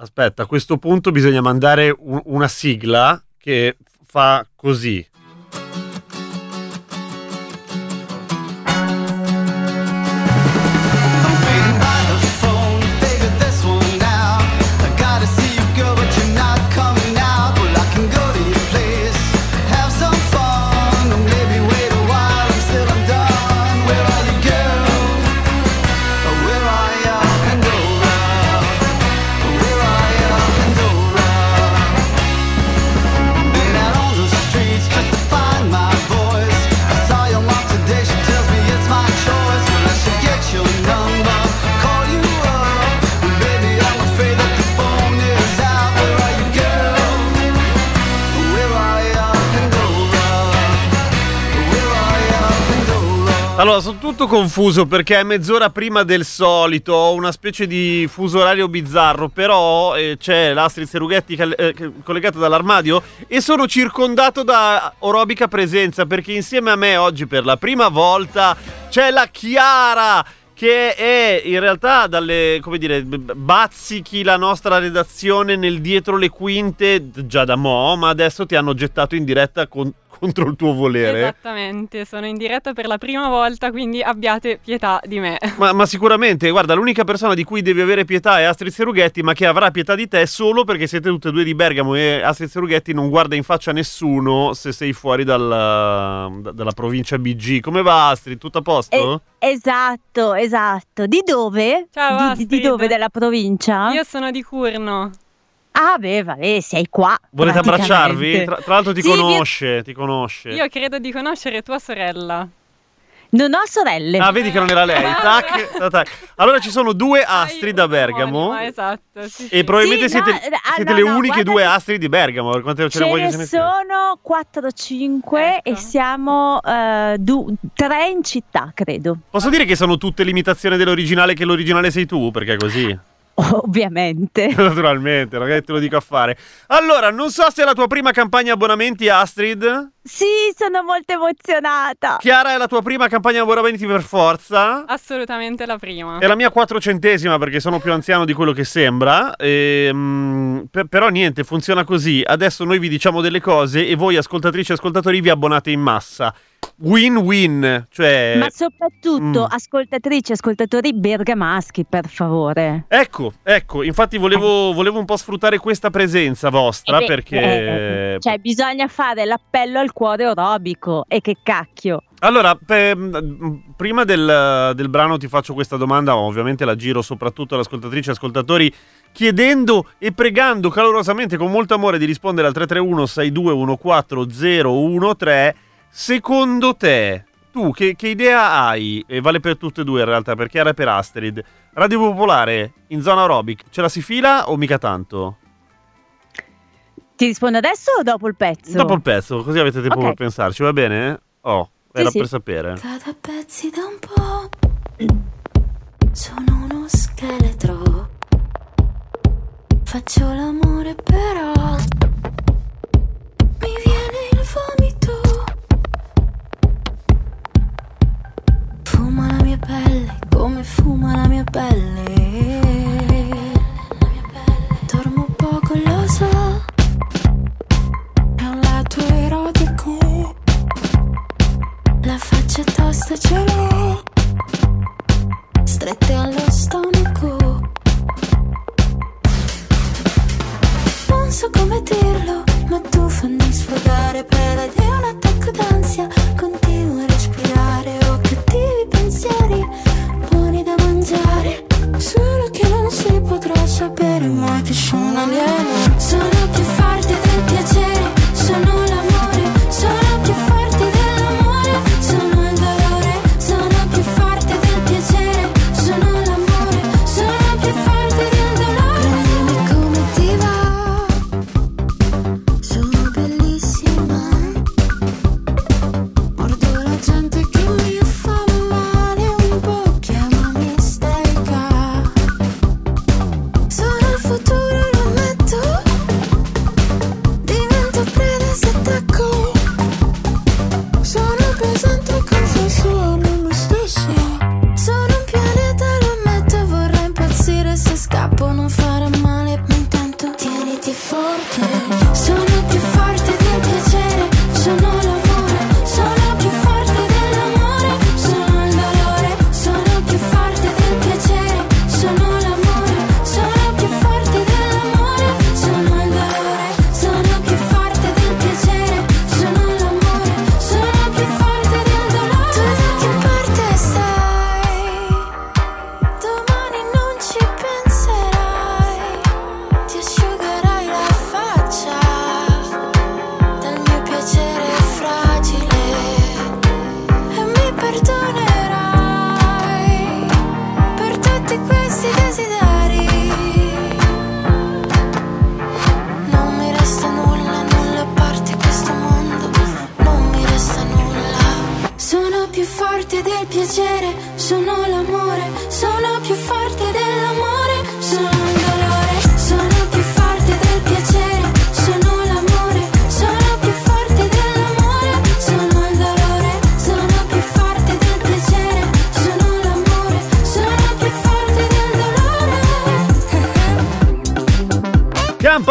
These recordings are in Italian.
aspetta, a questo punto bisogna mandare un- una sigla che fa così. Sono tutto confuso perché è mezz'ora prima del solito, ho una specie di fuso orario bizzarro, però eh, c'è l'Astrid Serughetti cal- eh, collegata dall'armadio e sono circondato da orobica presenza perché insieme a me oggi per la prima volta c'è la Chiara che è in realtà dalle, come dire, bazzichi la nostra redazione nel dietro le quinte già da mo', ma adesso ti hanno gettato in diretta con- contro il tuo volere. Esattamente, sono in diretta per la prima volta, quindi abbiate pietà di me. Ma, ma sicuramente, guarda, l'unica persona di cui devi avere pietà è Astrid Serughetti, ma che avrà pietà di te solo perché siete tutte e due di Bergamo e Astrid Serughetti non guarda in faccia a nessuno se sei fuori dalla, da- dalla provincia BG. Come va Astrid? Tutto a posto? Esatto, esatto. Di dove? Ciao, Di- di, dove? Della provincia? Io sono di Curno. Ah, beh, vabbè, sei qua. Volete abbracciarvi? Tra, tra l'altro ti Sì, conosce, ti conosce. Io credo di conoscere tua sorella. Non ho sorelle. Ah, vedi che non era lei. Tac, tac, tac. Allora ci sono due Astrid da Bergamo. Esatto, sì, sì. E probabilmente Sì, no, siete, eh, ah, siete no, le no, uniche due che- Astrid di Bergamo. per Quante ce ne Ce ce ne ne siano? sono 4-5 Ecco. e siamo 3 in città, credo. Posso dire che sono tutte l'imitazione dell'originale che l'originale sei tu? Perché è così. Ovviamente. Naturalmente, ragazzi, te lo dico a fare. Allora, non so se è la tua prima campagna abbonamenti, Astrid. Sì, sono molto emozionata. Chiara è la tua prima campagna abbonamenti per forza. Assolutamente la prima. È la mia quattrocentesima perché sono più anziano di quello che sembra. Ehm, per- però niente, funziona così. Adesso noi vi diciamo delle cose e voi, ascoltatrici e ascoltatori, vi abbonate in massa. Win-win. Cioè. Ma soprattutto, Mm. ascoltatrici, ascoltatori bergamaschi, per favore. Ecco, ecco, infatti volevo, volevo un po' sfruttare questa presenza vostra Eh beh, perché... eh, cioè, bisogna fare l'appello al cuore orobico. E che cacchio. Allora, pe- mh, prima del, del brano ti faccio questa domanda, ma ovviamente la giro soprattutto alle ascoltatrici e ascoltatori, chiedendo e pregando calorosamente con molto amore di rispondere al 331 6214 013. Secondo te, tu che, che idea hai? E vale per tutte e due in realtà, per Chiara e per Astrid. Radio Popolare in zona aerobic, ce la si fila o mica tanto? Ti rispondo adesso o dopo il pezzo? Dopo il pezzo, così avete tempo Ok. per pensarci, va bene? Oh, Sì, era sì. per sapere. Da pezzi da un po'. Sono uno scheletro. Faccio l'amore però. Mi viene il vomito. Pelle come fuma la mia pelle. Dormo poco, lo so. È un lato erotico. La faccia tosta ce l'ho Strette allo stomaco Non so come dirlo Ma tu fammi sfogare Per di un attacco d'ansia Continuo a respirare Ho cattivi pensieri Buoni da mangiare. Solo che non si potrà sapere mai che sono alieno. Sono più forte del piacere Sono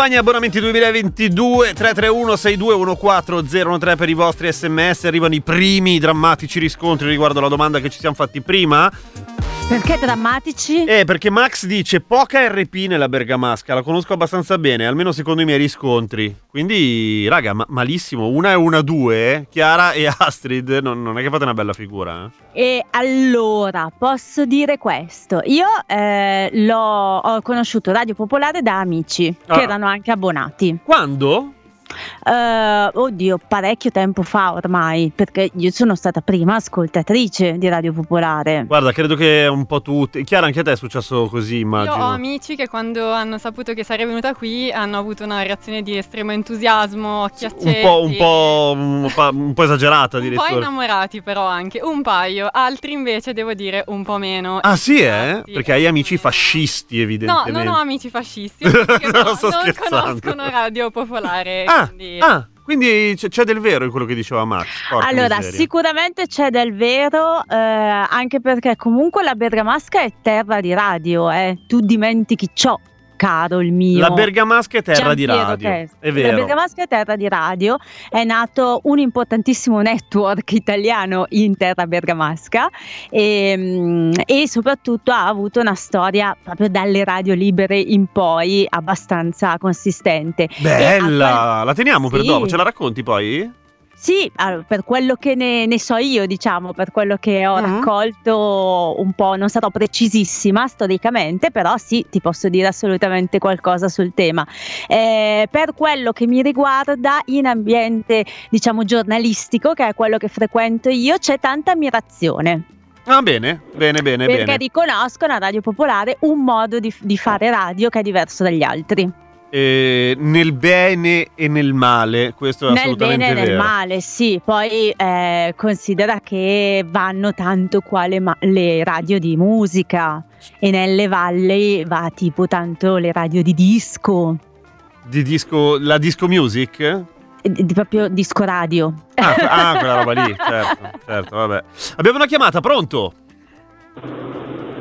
Campagna abbonamenti 2022 331 6214 013 per i vostri sms. Arrivano i primi drammatici riscontri riguardo alla domanda che ci siamo fatti prima. Perché drammatici? Eh, perché Max dice poca RP nella Bergamasca, la conosco abbastanza bene, almeno secondo i miei riscontri. Quindi, raga, ma- malissimo. Una e una due, Chiara e Astrid, non, non è che fate una bella figura. eh? E allora, posso dire questo. Io eh, l'ho, ho conosciuto Radio Popolare da amici Ah. che erano anche abbonati. Quando? Eh, oddio, parecchio tempo fa ormai, perché io sono stata prima ascoltatrice di Radio Popolare. Guarda, credo che un po' tutti. Chiara, anche a te è successo così, Io immagino. ho amici che quando hanno saputo che sarei venuta qui hanno avuto una reazione di estremo entusiasmo, occhi un accesi. po', un po', un po', un po' esagerata Un po' innamorati però anche, un paio, altri invece devo dire un po' meno. Ah sì, eh? Sì, Perché hai amici meno. fascisti, No, evidentemente. non ho amici fascisti, perché Non no, sto non scherzando. conoscono Radio Popolare. Ah, quindi... ah, quindi c'è, c'è del vero in quello che diceva Max. porca Allora, miseria. sicuramente c'è del vero, eh, anche perché comunque la Bergamasca è terra di radio, eh. tu dimentichi ciò, caro il mio. La Bergamasca è terra di Giampiero radio. Testa. È vero. La Bergamasca è terra di radio, è nato un importantissimo network italiano in terra bergamasca e, mm, e soprattutto ha avuto una storia proprio dalle radio libere in poi abbastanza consistente. Bella, la teniamo per Sì. dopo, ce la racconti poi? Sì, allora, per quello che ne, ne so io, diciamo, per quello che ho Mhm. raccolto un po', non sarò precisissima storicamente, però sì, ti posso dire assolutamente qualcosa sul tema. Eh, per quello che mi riguarda, in ambiente, diciamo, giornalistico, che è quello che frequento io, c'è tanta ammirazione. Ah, bene, bene, bene, perché bene. riconoscono a Radio Popolare un modo di, di fare radio che è diverso dagli altri. Eh, nel bene e nel male, questo è Nel assolutamente bene e nel vero. male, sì. Poi eh, considera che vanno tanto quale ma- le radio di musica e nelle valli va tipo tanto le radio di disco, Di disco, la disco music? eh, di, di proprio disco radio. Ah, ah, quella roba lì, certo, certo, vabbè. Abbiamo una chiamata, pronto?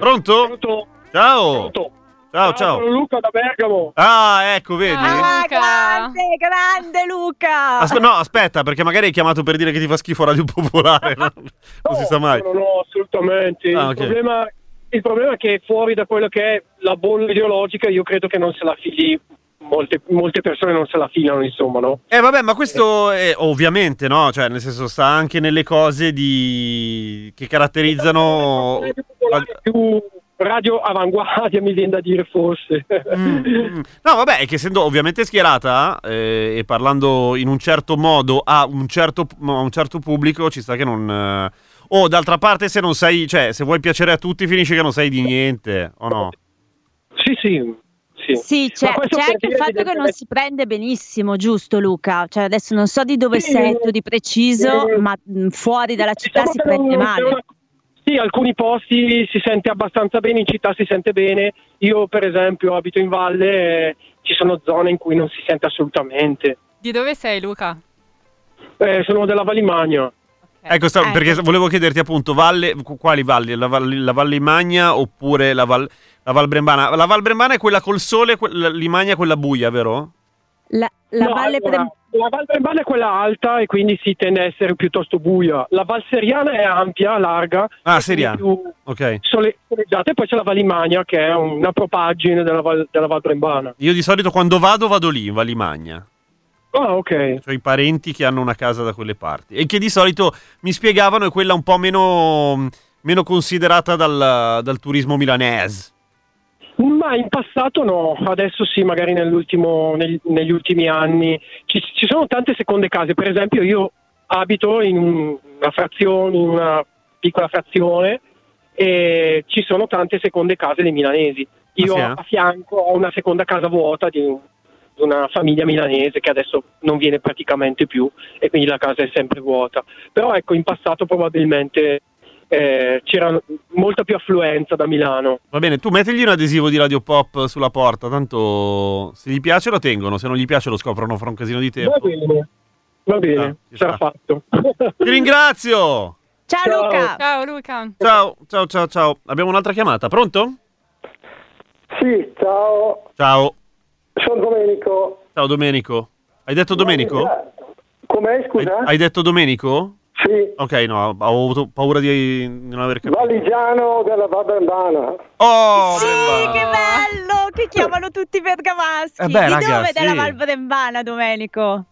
Pronto? Pronto? Ciao. Pronto? Ciao, ciao. Sono Luca da Bergamo. Ah, ecco, vedi? Ah. Luca. grande, grande Luca! Aspe- no, aspetta, perché magari hai chiamato per dire che ti fa schifo Radio Popolare. no? Non si sa mai. No, no, assolutamente. Ah, il, ok. problema, il problema è che fuori da quello che è la bolla ideologica, io credo che non se la fili. Molte, molte persone non se la filano, insomma, no? Eh vabbè, ma questo è ovviamente, no? Cioè, nel senso, sta anche nelle cose di... che caratterizzano... È più radio avanguardia, mi viene da dire forse. Mm, mm. No, vabbè, è che essendo ovviamente schierata eh, e parlando in un certo modo a un certo, a un certo pubblico, ci sta che non... eh, O d'altra parte, se non sai, cioè, se vuoi piacere a tutti, finisce che non sai di niente, o no? sì, sì, sì. Sì, c'è, c'è anche il fatto che non si prende benissimo, giusto Luca? Cioè adesso non so di dove Sì, sei tu di preciso, eh, ma mh, fuori dalla città Diciamo si prende non- male. Sì, alcuni posti si sente abbastanza bene, in città si sente bene. Io, per esempio, abito in valle, eh, ci sono zone in cui non si sente assolutamente. Di dove sei Luca? Eh, sono della Valimagna. Ecco, sta- Ecco. perché volevo chiederti appunto, valle, qu- quali valli? La, Val- la Valle Imagna oppure la Val, la Val Brembana? La Val Brembana è quella col sole, que- la- l'Imagna è quella buia, vero? La, la No, Valle allora, Pre- la Val Brembana è quella alta e quindi si tende a essere piuttosto buia. La Val Seriana è ampia, larga. Ah, Seriana. Ok. sole- soleggiata. E poi c'è la Valimagna che è una propaggine della Val, della Val Brembana. Io di solito quando vado vado lì, in Val Imagna. Ah, ok. Ho i parenti che hanno una casa da quelle parti e che di solito mi spiegavano è quella un po' meno, meno considerata dal, dal turismo milanese. Ma in passato no, adesso sì, magari nell'ultimo, neg- negli ultimi anni. Ci, ci sono tante seconde case, per esempio io abito in un- una frazione, in una piccola frazione e ci sono tante seconde case dei milanesi. Io Ah, sì, eh? a fianco ho una seconda casa vuota di una famiglia milanese che adesso non viene praticamente più e quindi la casa è sempre vuota. Però ecco, in passato probabilmente eh, c'era molta più affluenza da Milano. Va bene, tu mettigli un adesivo di Radio Pop sulla porta, tanto se gli piace lo tengono, se non gli piace lo scoprono fra un casino di tempo. Va bene, va bene, Ah, sarà sta. fatto. Ti ringrazio! Ciao, Ciao. Luca! Ciao Luca. Ciao, ciao, ciao, ciao. Abbiamo un'altra chiamata, pronto? Sì, ciao. Ciao. Sono Domenico. Ciao Domenico. Hai detto Domenico? Com'è, Hai, scusa? hai detto Domenico? Sì, Ok, no, ho avuto paura di non aver capito. Valigiano della Valbrembana. Oh, Sì, Brembana. che bello! Che chiamano tutti i bergamaschi. Eh beh, Di raga, dove della sì. Val Brembana, Domenico?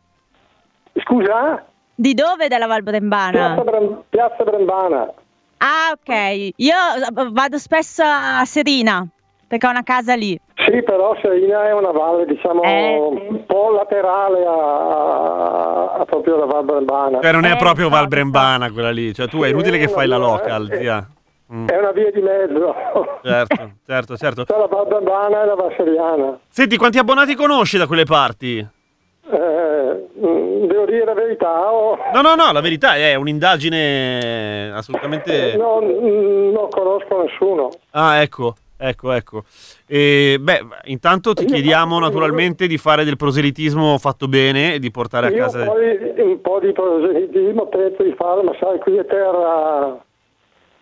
Scusa? Di dove della Val Piazza, Brembana? Brem- Piazza Brembana. Ah, ok. Io eh, vado spesso a Serina, perché ho una casa lì. Sì, però Serina è una valle, diciamo, Eh, sì. un po' laterale a, a proprio la Val Brembana. Cioè, non è Eh, proprio Val Brembana quella lì. Cioè, tu è inutile che fai la local, Eh, zia. Mm, È una via di mezzo. certo, certo, certo. Tra la Val Brembana e la Vasseriana. Senti, quanti abbonati conosci da quelle parti? Eh, mm, devo dire la verità, o... No, no, no, la verità è un'indagine assolutamente... Eh, no, mm, non conosco nessuno. Ah, ecco, ecco, ecco. E, beh, intanto ti chiediamo naturalmente di fare del proselitismo fatto bene e di portare a Io casa... poi un po' di proselitismo penso di fare, ma sai, qui è terra,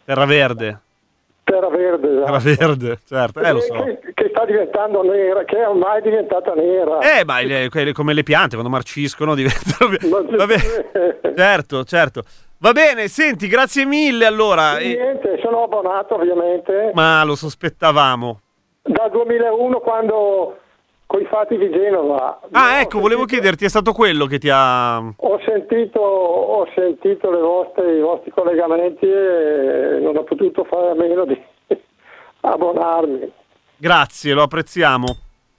Terra Verde. terra verde. Terra esatto. Verde, certo, eh lo so. Che, che sta diventando nera, che è ormai diventata nera. Eh, ma le- come le piante quando marciscono diventano... Vabbè, certo, certo. Va bene, senti, grazie mille allora. Niente, sono abbonato ovviamente Ma lo sospettavamo. dal 2001 quando con i fatti di Genova. Ah, ecco, volevo sentito- chiederti, è stato quello che ti ha... Ho sentito, ho sentito le vostre- i vostri collegamenti e non ho potuto fare a meno di abbonarmi. Grazie, lo apprezziamo,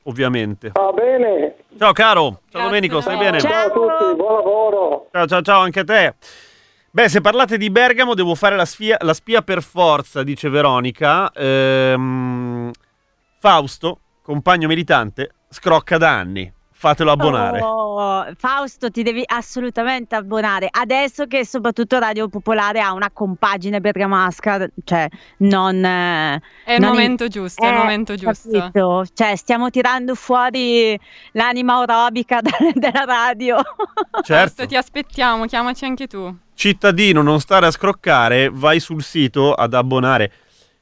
ovviamente. Va bene. Ciao caro, ciao Grazie. Domenico, stai bene? Ciao a tutti, buon lavoro. Ciao, ciao, ciao, anche a te. Beh, se parlate di Bergamo, devo fare la, sfia- la spia per forza, dice Veronica. Ehm, Fausto, compagno militante, scrocca da anni. Fatelo abbonare. Oh, Fausto, ti devi assolutamente abbonare. Adesso che soprattutto Radio Popolare ha una compagine bergamasca, cioè non... eh, È il non in- momento giusto, è il eh, momento giusto. capito? Cioè, stiamo tirando fuori l'anima aerobica da- della radio. Certo. Fausto, ti aspettiamo, chiamaci anche tu. Cittadino, non stare a scroccare, vai sul sito ad abbonare.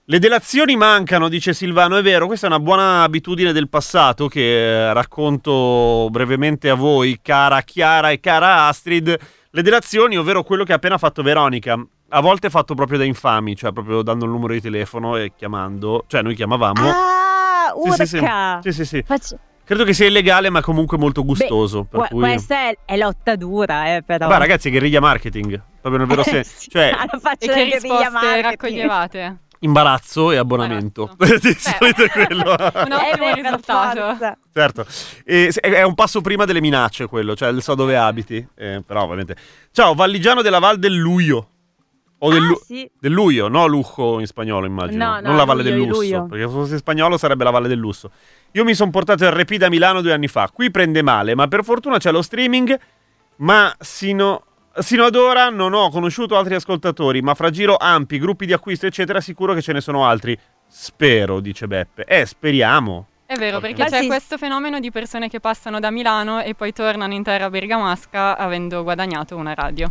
Le delazioni mancano, dice Silvano, è vero, questa è una buona abitudine del passato che eh, racconto brevemente a voi, cara Chiara e cara Astrid. Le delazioni, ovvero quello che ha appena fatto Veronica, a volte fatto proprio da infami, cioè proprio dando il numero di telefono e chiamando, cioè noi chiamavamo. ah, Sì, sì, sì. urca! Sì, sì, sì. Faccio- Credo che sia illegale, ma comunque molto gustoso. per Que- cui... Questa è, è lotta dura, eh, però. Beh, ragazzi, guerriglia marketing, proprio nel vero Eh, senso. sì, Cioè, alla faccia E che guerriglia risposte marketing. raccoglievate? imbarazzo e abbonamento. Di solito è quello. Un ottimo beh, risultato. certo. E è un passo prima delle minacce quello, cioè so dove abiti. eh, però ovviamente. Ciao, Valligiano della Val del Luio. O del, Ah, Lu- sì. del Luio, no Lujo in spagnolo immagino. No, no, non la Valle Luio, del Lusso. Perché se fosse in spagnolo sarebbe la Valle del Lusso. Io mi sono portato il RP da Milano due anni fa. Qui prende male, ma per fortuna c'è lo streaming. Ma sino, sino ad ora non ho conosciuto altri ascoltatori. Ma fra giro ampi, gruppi di acquisto, eccetera, sicuro che ce ne sono altri. Spero, dice Beppe. Eh, speriamo. È vero, perché c'è questo fenomeno di persone che passano da Milano e poi tornano in terra bergamasca avendo guadagnato una radio.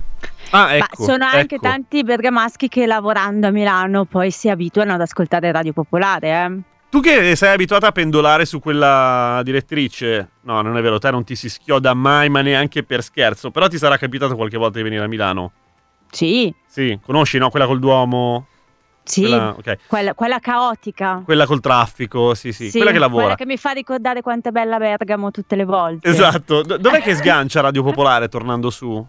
Ah, ecco. Ma sono anche ecco. tanti bergamaschi che lavorando a Milano poi si abituano ad ascoltare Radio Popolare, eh. Tu che sei abituata a pendolare su quella direttrice, no, non è vero, te non ti si schioda mai, ma neanche per scherzo. Però ti sarà capitato qualche volta di venire a Milano. Sì, Sì, conosci, no? Quella col Duomo. sì. Quella, ok. Quella, quella caotica. Quella col traffico, sì, sì. Sì, Quella che lavora. Quella che mi fa ricordare quanto è bella Bergamo tutte le volte. Esatto. Do- dov'è che sgancia Radio Popolare tornando su?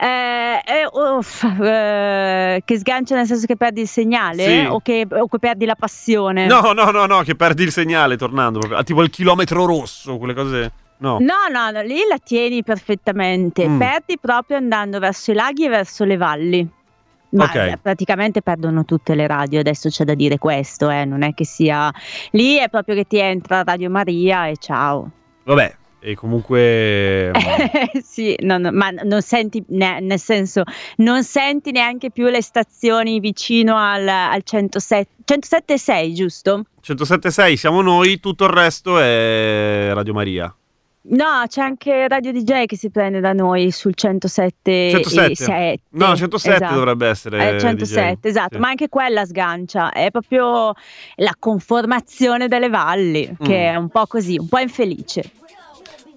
Eh, eh, uff, eh, che sgancia nel senso che perdi il segnale Sì. o, che, o che perdi la passione? No, no, no, no, che perdi il segnale tornando. proprio. Tipo il chilometro rosso, quelle cose. No. No, no, no, lì la tieni perfettamente. Mm. Perdi proprio andando verso i laghi e verso le valli. Ma Ok. eh, praticamente perdono tutte le radio, adesso c'è da dire questo, eh, non è che sia... Lì è proprio che ti entra Radio Maria e ciao. Vabbè, e comunque... sì, non- ma non senti, ne- nel senso, non senti neanche più le stazioni vicino al, al 107, 107.6, giusto? 107.6 siamo noi, tutto il resto è Radio Maria. No, c'è anche Radio DJ che si prende da noi sul 107 107? e 7. No, 107 esatto. dovrebbe essere. Eh, 107, DJ. esatto, Sì. ma anche quella sgancia, è proprio la conformazione delle valli, che Mm. è un po' così, un po' infelice.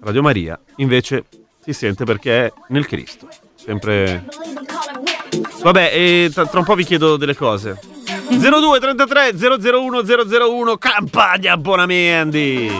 Radio Maria invece si sente perché è nel Cristo. Sempre. Vabbè, e tra, tra un po' vi chiedo delle cose. 02 33 001 001 campagna abbonamenti.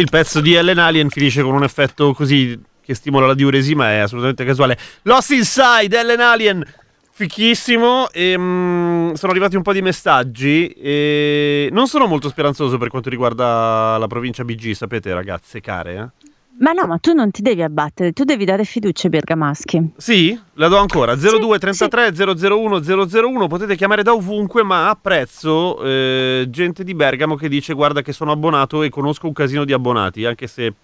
Poi il pezzo di Ellen Alien finisce con un effetto così che stimola la diuresi, ma è assolutamente casuale. Lost Inside, Ellen Alien, fichissimo. E, mm, sono arrivati un po' di messaggi. E non sono molto speranzoso per quanto riguarda la provincia BG, sapete, ragazze care. eh? Ma no, ma tu non ti devi abbattere, tu devi dare fiducia ai bergamaschi. Sì, la do ancora. 0233 001 001. Potete chiamare da ovunque, ma apprezzo eh, gente di Bergamo che dice: Guarda, che sono abbonato e conosco un casino di abbonati, anche se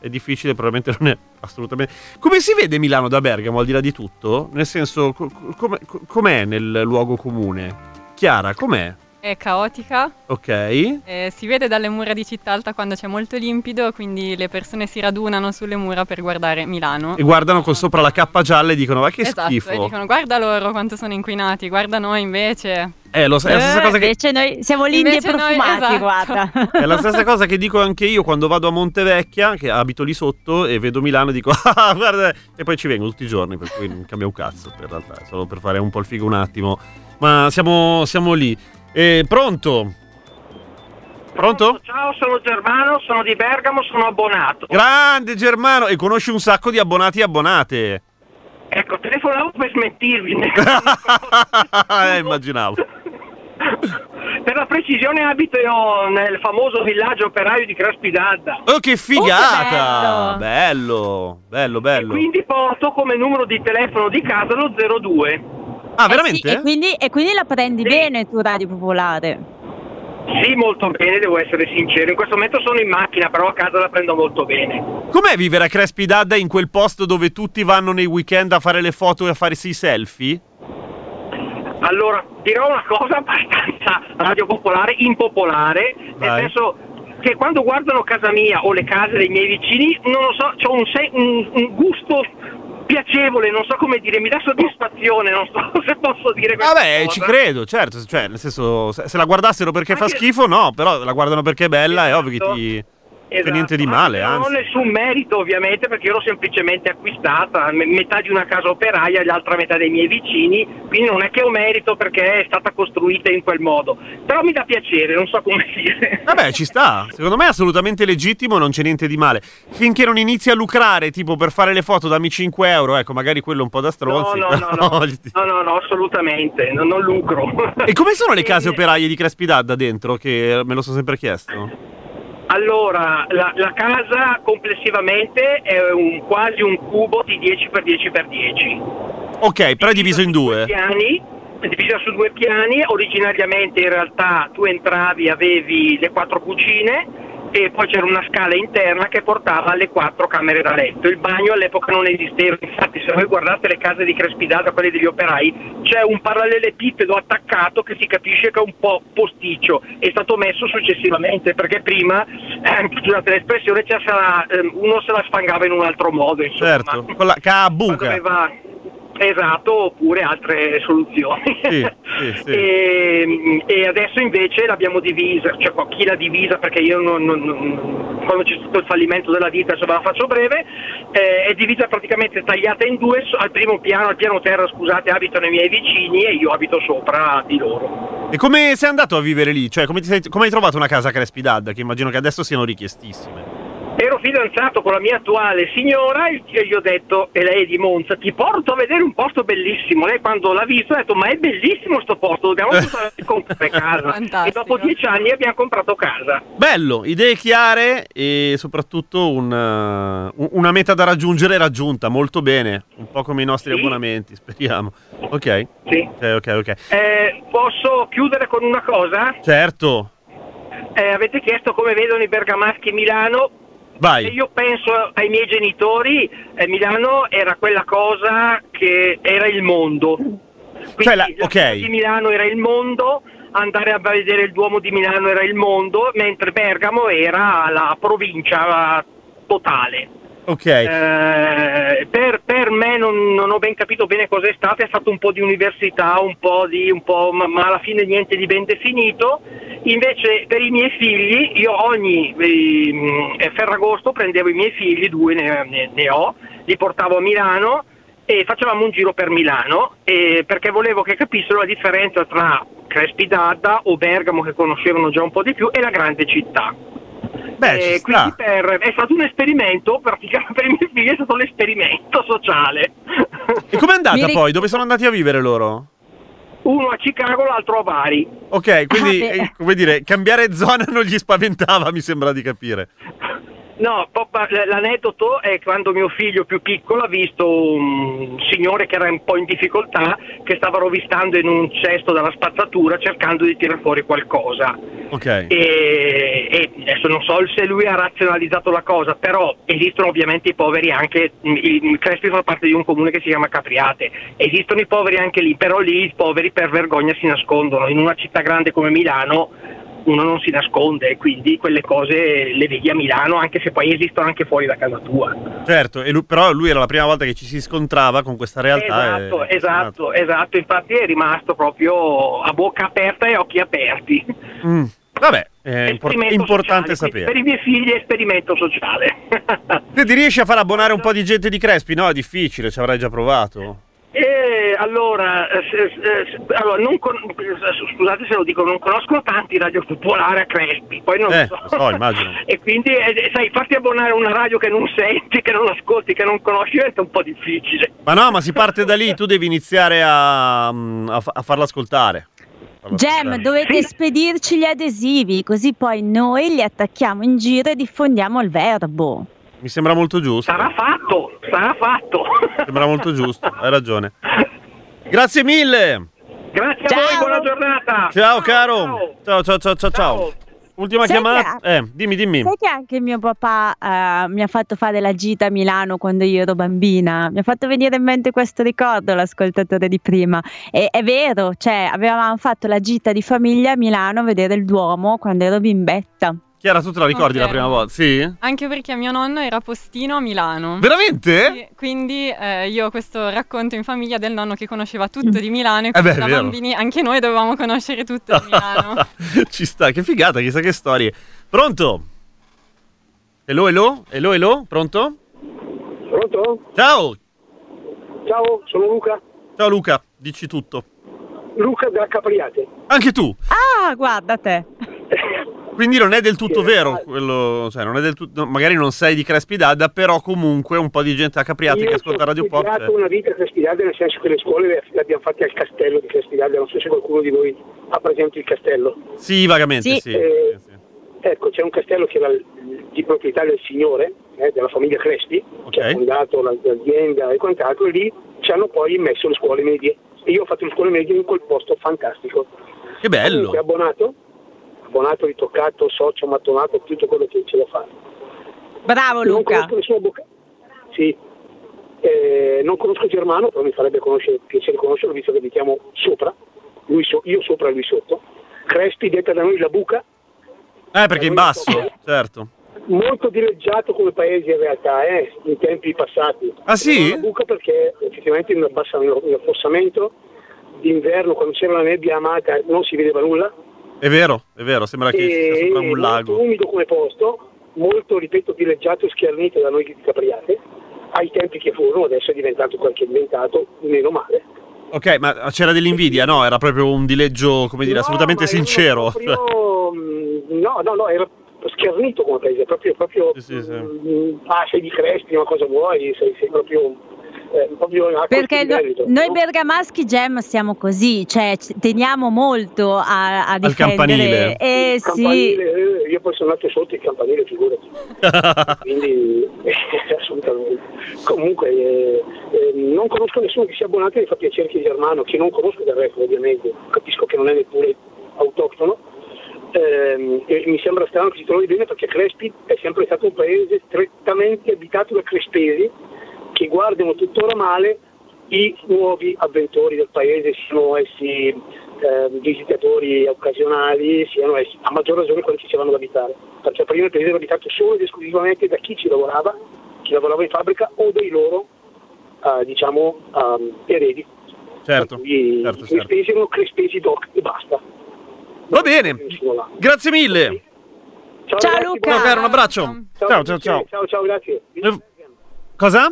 è difficile, probabilmente non è assolutamente. Come si vede Milano da Bergamo, al di là di tutto? Nel senso, co- co- com'è, co- com'è nel luogo comune? Chiara, com'è? È caotica, Ok. eh, si vede dalle mura di città alta quando c'è molto limpido, quindi le persone si radunano sulle mura per guardare Milano. E guardano con sopra la cappa gialla e dicono: Ma che esatto, schifo. e dicono guarda loro quanto sono inquinati, guarda noi invece. Eh, lo, è la stessa Eh, cosa che. Invece noi siamo lì e Invece noi- profumati, esatto. guarda. È la stessa cosa che dico anche io quando vado a Montevecchia, che abito lì sotto, e vedo Milano e dico, ah, guarda, e poi ci vengo tutti i giorni, per cui non cambia un cazzo, in realtà, è solo per fare un po' il figo un attimo. Ma siamo, siamo lì. Eh, pronto? Pronto? Ciao, sono Germano, sono di Bergamo, sono abbonato. Grande Germano! E conosci un sacco di abbonati e abbonate. Ecco, telefonavo per smentirvi. eh, immaginavo. per la precisione abito io nel famoso villaggio operaio di Craspidadda. Oh, che figata! bello. bello, bello, bello. Quindi porto come numero di telefono di casa lo 02. Ah, Eh veramente? sì, e, quindi, e quindi la prendi Sì. bene tu, Radio Popolare. Sì, molto bene, devo essere sincero. In questo momento sono in macchina, però a casa la prendo molto bene. Com'è vivere a Crespi Dadda in quel posto dove tutti vanno nei weekend a fare le foto e a farsi i selfie? Allora, dirò una cosa abbastanza Radio Popolare impopolare, Vai. nel senso che quando guardano casa mia o le case dei miei vicini, non lo so, ho un, se- un- un gusto piacevole, non so come dire, mi dà soddisfazione, non so se posso dire questa Vabbè, cosa. ci credo, certo. Cioè, nel senso, se, la guardassero perché fa Anche- schifo, no, però la guardano perché è bella, è ovvio che Esatto. ti. Esatto, niente di anche male, se Non ho anzi. nessun merito ovviamente perché io l'ho semplicemente acquistata, me- metà di una casa operaia e l'altra metà dei miei vicini, quindi non è che ho merito perché è stata costruita in quel modo, però mi dà piacere, non so come dire. Vabbè, ci sta. Secondo me è assolutamente legittimo, non c'è niente di male. Finché non inizi a lucrare, tipo per fare le foto dammi 5 euro, ecco, magari quello un po' da No, stronzi. no, no, però- no, no, no, no, assolutamente, non, non lucro. E come sono le case operaie di Crespidadda dentro? Che me lo sono sempre chiesto. Allora, la, la casa complessivamente è un- quasi un cubo di 10x10x10. Ok, però è diviso in due. piani, divisa su due piani, originariamente in realtà tu entravi, avevi le quattro cucine e poi c'era una scala interna che portava alle quattro camere da letto. Il bagno all'epoca non esisteva, infatti se voi guardate le case di Crespidata, quelle degli operai, c'è un parallelepipedo attaccato che si capisce che è un po' posticcio, è stato messo successivamente perché prima, eh, scusate l'espressione, ehm, uno se la sfangava in un altro modo. Insomma. Certo, con la ca Quando buca. Esatto, oppure altre soluzioni. Sì, sì, sì. E, e adesso invece l'abbiamo divisa, cioè chi l'ha divisa perché io non, non- non- quando c'è stato il fallimento della ditta, insomma la faccio breve, eh, è divisa praticamente tagliata in due, al primo piano, al piano terra scusate, abitano i miei vicini e io abito sopra di loro. E come sei andato a vivere lì? Cioè, come, ti sei- come hai trovato una casa a Crespidadda? Che immagino che adesso siano richiestissime. Ero fidanzato con la mia attuale signora e gli ho detto, e lei è di Monza, ti porto a vedere un posto bellissimo. Lei quando l'ha visto ha detto, ma è bellissimo sto posto, dobbiamo assolutamente comprare casa. Fantastico. E dopo dieci anni abbiamo comprato casa. Bello, idee chiare e soprattutto un, uh, un- una meta da raggiungere raggiunta, molto bene. Un po' come i nostri Sì. abbonamenti, speriamo. Ok, Sì. ok, ok, ok. Eh, posso chiudere con una cosa? Certo, Eh, avete chiesto come vedono i bergamaschi Milano. Vai. io penso ai miei genitori, eh, Milano era quella cosa che era il mondo. Quindi Cioè, la- città di Milano era il mondo, andare a vedere il Duomo di Milano era il mondo, mentre Bergamo era la provincia totale. Ok, Eh, per, per me non, non ho ben capito bene cos'è stato, è stato un po' di università, un po' di, un po', ma, ma alla fine niente di ben definito. Invece per i miei figli, io ogni eh, Ferragosto prendevo i miei figli, due ne, ne- ne ho, li portavo a Milano e facevamo un giro per Milano eh, perché volevo che capissero la differenza tra Crespi d'Adda o Bergamo che conoscevano già un po' di più e la grande città. beh, Eh, quindi per- è stato un esperimento, praticamente per i miei figli è stato l'esperimento sociale. E com'è andata Mi poi? Dove sono andati a vivere loro? Uno a Chicago, l'altro a Bari. Ok, quindi, Ah, eh, come dire, cambiare zona non gli spaventava, mi sembra di capire. No, l'aneddoto è quando mio figlio più piccolo ha visto un signore che era un po' in difficoltà, che stava rovistando in un cesto dalla spazzatura cercando di tirar fuori qualcosa. Ok. E, e adesso non so se lui ha razionalizzato la cosa, però esistono ovviamente i poveri anche, il Crespi fa parte di un comune che si chiama Capriate, esistono i poveri anche lì, però lì i poveri per vergogna si nascondono, in una città grande come Milano uno non si nasconde e quindi quelle cose le vedi a Milano anche se poi esistono anche fuori da casa tua. Certo, e lui- però lui era la prima volta che ci si scontrava con questa realtà. Esatto, e- esatto, esatto, infatti è rimasto proprio a bocca aperta e occhi aperti. Mm, Vabbè, è impor- importante sapere. Per i miei figli è esperimento sociale. Te ti riesci a far abbonare un po' di gente di Crespi? No, è difficile, ci avrai già provato. E allora, eh, se- se- allora, non con- scusate se lo dico, non conoscono tanti radio popolare a Crespi, poi non Eh, so. lo so, immagino. E quindi, eh, sai, farti abbonare a una radio che non senti, che non ascolti, che non conosci, diventa un po' difficile. Ma no, ma si parte da lì, tu devi iniziare a, mm, a a farla ascoltare. Gem, dovete Sì. spedirci gli adesivi, così poi noi li attacchiamo in giro e diffondiamo il verbo. Mi sembra molto giusto. Sarà fatto, sarà fatto. Sembra molto giusto, hai ragione. Grazie mille. Grazie a Ciao. voi, buona giornata. Ciao caro. Ciao ciao ciao ciao ciao. Ultima Sai chiamata. che- Eh, dimmi, dimmi. Sai che anche mio papà eh, mi ha fatto fare la gita a Milano quando io ero bambina? Mi ha fatto venire in mente questo ricordo l'ascoltatore di prima. E è vero, cioè avevamo fatto la gita di famiglia a Milano a vedere il Duomo quando ero bimbetta. Chiara, tu te la ricordi la prima volta? Sì? Anche perché mio nonno era postino a Milano. Veramente? Sì, quindi eh, io ho questo racconto in famiglia del nonno che conosceva tutto di Milano e Eh beh, da vero. bambini anche noi dovevamo conoscere tutto di Milano. Ci sta, che figata, chissà che storie. Pronto? Hello, hello? Hello, hello? Pronto? Pronto? Ciao! Ciao, sono Luca. Ciao Luca, dici tutto. Luca da Capriate. Anche tu! Ah, guarda te. Quindi non è del tutto vero quello, cioè non è del tutto, magari non sei di Crespi d'Adda, però comunque un po' di gente a Capriate che Io ascolta ho Radio Pop. studiato c'è. una vita a Crespidade nel senso che le scuole le, abbiamo fatte al castello di Crespidade, non so se qualcuno di voi ha presente il castello. Sì, vagamente, Sì. sì. Eh, Sì, sì. Ecco, c'è un castello che era di proprietà del signore, eh, della famiglia Crespi, che Ok. ha fondato la- l'azienda e quant'altro, e lì ci hanno poi messo le scuole medie. E io ho fatto le scuole medie in quel posto fantastico. Che bello! Comunque abbonato, abbonato, ritoccato, socio, mattonato, tutto quello che c'è da fare. Bravo Non Luca. conosco nessuno avvocato. Sì. Eh, non conosco Germano, però mi farebbe conoscere, piacere conoscerlo, visto che abitiamo sopra, lui so- io sopra e lui sotto. Crespi, detta da noi la buca, Eh, perché in basso, certo. molto dileggiato come paese in realtà, eh, in tempi passati. Ah, sì? La buca perché effettivamente nel, bassa- nel nel affossamento d'inverno, quando c'era la nebbia amata, non si vedeva nulla. È vero, è vero, sembra che sia sopra un molto lago. umido come posto, molto, ripeto, dileggiato e schernito da noi di Capriate, ai tempi che furono, adesso è diventato quel che è diventato, meno male. Ok, ma c'era dell'invidia, no? Era proprio un dileggio, come dire, No, assolutamente sincero. proprio, mm, no, no, no, era schernito come paese, proprio, proprio Sì, sì, sì. mm, ah, sei di Crespi, ma cosa vuoi? Sei, sei proprio, eh, Perché merito, noi no? bergamaschi gem siamo così, cioè ci- teniamo molto a, a difendere. campanile. Eh sì, Campanile, eh, io poi sono nato sotto il campanile, figurati. quindi assolutamente. Comunque eh, eh, non conosco nessuno che sia abbonato e mi fa piacere che Germano, che non conosco del resto ovviamente, capisco che non è neppure autoctono, ehm, e mi sembra strano che si trovi bene perché Crespi è sempre stato un paese strettamente abitato da crespesi che guardano tuttora male i nuovi avventori del paese, siano essi eh, visitatori occasionali, siano essi a maggior ragione quelli che ci vanno ad abitare, perché prima il paese era abitato solo ed esclusivamente da chi ci lavorava, chi lavorava in fabbrica o dei loro eh, diciamo ehm, eredi. Certo, cui certo, I certo. crespesi erano crespesi doc e basta. Va bene, grazie mille. Ciao, ragazzi, Luca. Ciao caro, un abbraccio. Ciao, ciao, ciao. Ciao, ciao, grazie. Viva Eh, Cosa?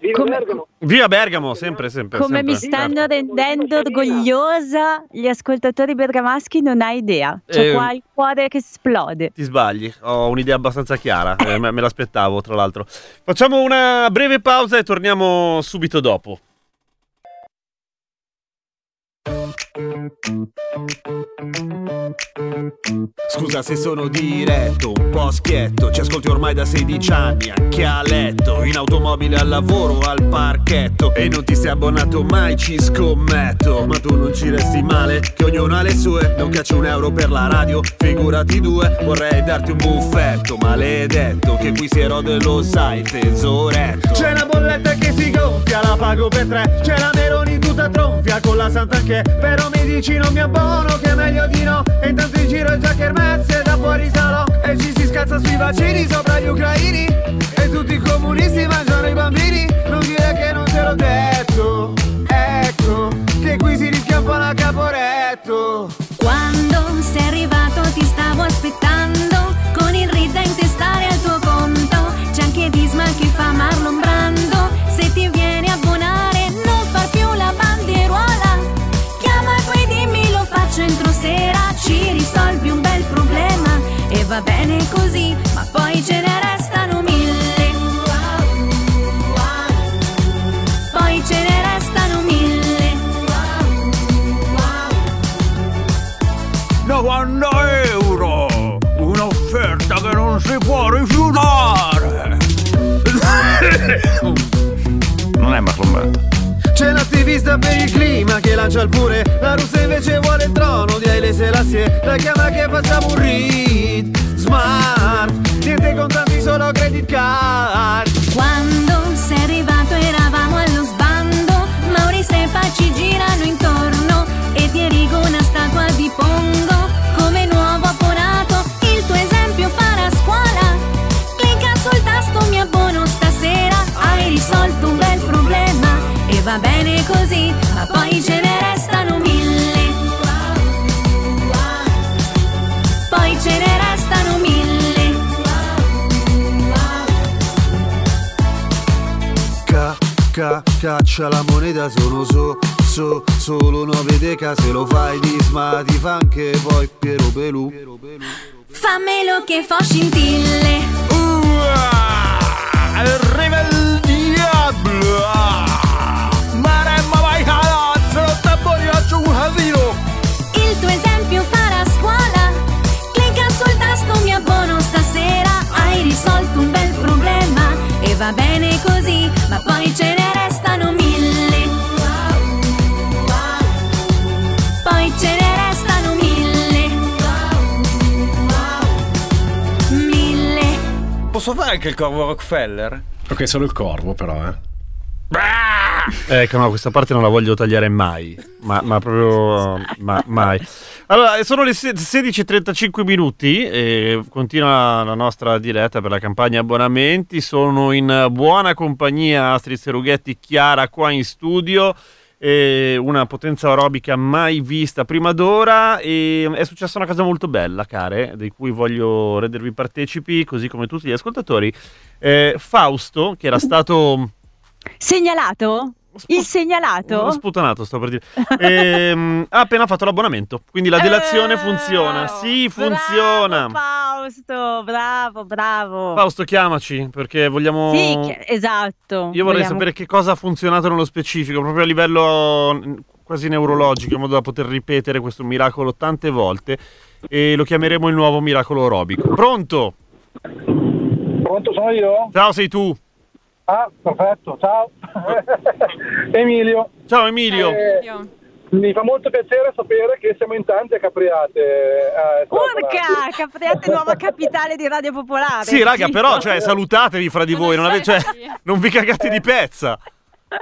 Viva come- Bergamo. Via Bergamo, sempre, sempre. come mi sempre. stanno Certo. rendendo orgogliosa gli ascoltatori bergamaschi, non hai idea. C'è Eh, qua il cuore che esplode. Ti sbagli, ho un'idea abbastanza chiara, eh, me me l'aspettavo tra l'altro. Facciamo una breve pausa e torniamo subito dopo. Scusa se sono diretto, un po' schietto Ci ascolti ormai da 16 anni, anche a letto In automobile, al lavoro, al parchetto E non ti sei abbonato mai, ci scommetto. Ma tu non ci resti male, che ognuno ha le sue Non caccio un euro per la radio, figurati due Vorrei darti un buffetto, maledetto Che qui si erode, lo sai, tesoretto. C'è la bolletta che si gonfia, la pago per tre C'è la Meloni tutta tronfia con la Sant'Anché Però mi dici non mi abbono, che è meglio di no. E intanto in giro già kermesse da fuori salò E ci si scazza sui vaccini sopra gli ucraini. E tutti i comunisti mangiano i bambini. Non dire che non te l'ho detto. Ecco, che qui si rischia un la caporetto. Quando sei arrivato ti stavo aspettando. Con il ridente stare al tuo conto. C'è anche Disma che fa Marlon Brando entro sera Ci risolvi un bel problema. E va bene così ma poi ce ne restano mille. Poi ce ne restano mille. 90 euro Un'offerta che non si può rifiutare. Non è Marlon Brando C'è L'attivista per il clima che lancia il pure. La russa invece vuole il trono di Haile Selassie. La chiama che facciamo un read. Smart. Niente contanti solo credit card. Quando sei arrivato eravamo allo sbando. Maurice e Paci girano intorno E ti erigo una statua di Pongo va bene così Ma poi ce ne restano mille. Poi ce ne restano mille. Ca, ca, caccia la moneta sono so, so, solo nove deca Se lo fai di sma ti fa anche poi Piero Pelù. Fammelo che fa scintille. Arriva il diavolo va bene così Ma poi ce ne restano mille Poi ce ne restano mille Mille Posso fare anche il corvo Rockefeller? Ok, solo il corvo però, eh. Ecco, no, questa parte non la voglio tagliare mai. Ma, ma proprio ma- mai. Allora, sono le se- 16.35 minuti e continua la nostra diretta per la campagna abbonamenti. Sono in buona compagnia Astrid Serughetti, Chiara qua in studio. una potenza aerobica mai vista prima d'ora e è successa una cosa molto bella, care, di cui voglio rendervi partecipi, così come tutti gli ascoltatori. Eh, Fausto, che era stato Segnalato? Il segnalato? sputanato, sto per dire. Ehm, ha appena fatto l'abbonamento, quindi la delazione Eh, funziona. Sì, funziona. Bravo, Fausto, bravo, bravo. Fausto, chiamaci perché vogliamo. Sì, esatto. Io vorrei Vogliamo- sapere che cosa ha funzionato nello specifico, proprio a livello mm, quasi neurologico, in modo da poter ripetere questo miracolo tante volte. E lo chiameremo il nuovo miracolo aerobico. Pronto? Pronto, sono io? Ciao, sei tu. Ah, perfetto, ciao. Emilio. Ciao, Emilio. Eh, mi fa molto piacere sapere che siamo in tanti a Capriate. eh, Urca, Capriate nuova capitale di Radio Popolare. Sì, raga, però, cioè, salutatevi fra di voi, non, ave- cioè, non vi cagate di pezza.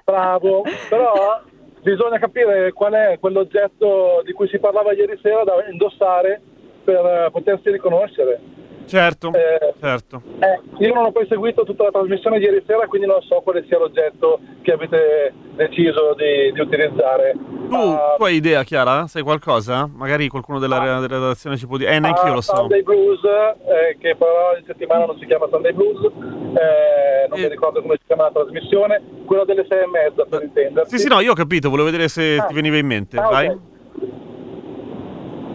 Bravo, però bisogna capire qual è quell'oggetto di cui si parlava ieri sera da indossare per eh, potersi riconoscere. Certo, Eh, certo. eh, io non ho poi seguito tutta la trasmissione di ieri sera, quindi non so quale sia l'oggetto che avete deciso di, di utilizzare. Tu, Ah, tu hai idea, Chiara? Sai qualcosa? Magari qualcuno della, della redazione ci può dire. Eh, neanche io lo so. Sunday Blues, eh, che però in settimana non si chiama Sunday Blues, eh, non mi ricordo come si chiama la trasmissione, quella delle sei e mezza per intendersi. Sì, sì, no, io ho capito, volevo vedere se Ah. ti veniva in mente. Ah. Vai.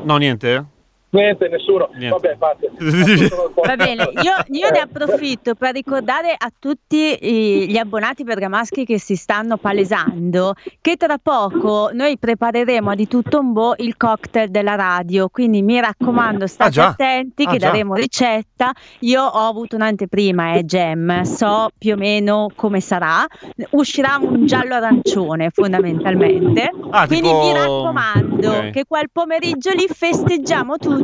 No, niente? Niente, nessuno. Niente. Vabbè, fate. Va bene, io, io ne approfitto per ricordare a tutti i- gli abbonati bergamaschi che si stanno palesando che tra poco noi prepareremo di tutto un po' il cocktail della radio, quindi mi raccomando state Ah, attenti Ah, che già. daremo ricetta. Io ho avuto un'anteprima, eh, Gem, so più o meno come sarà. Uscirà un giallo arancione fondamentalmente. Ah, Quindi tipo- mi raccomando ok. che quel pomeriggio lì festeggiamo tutti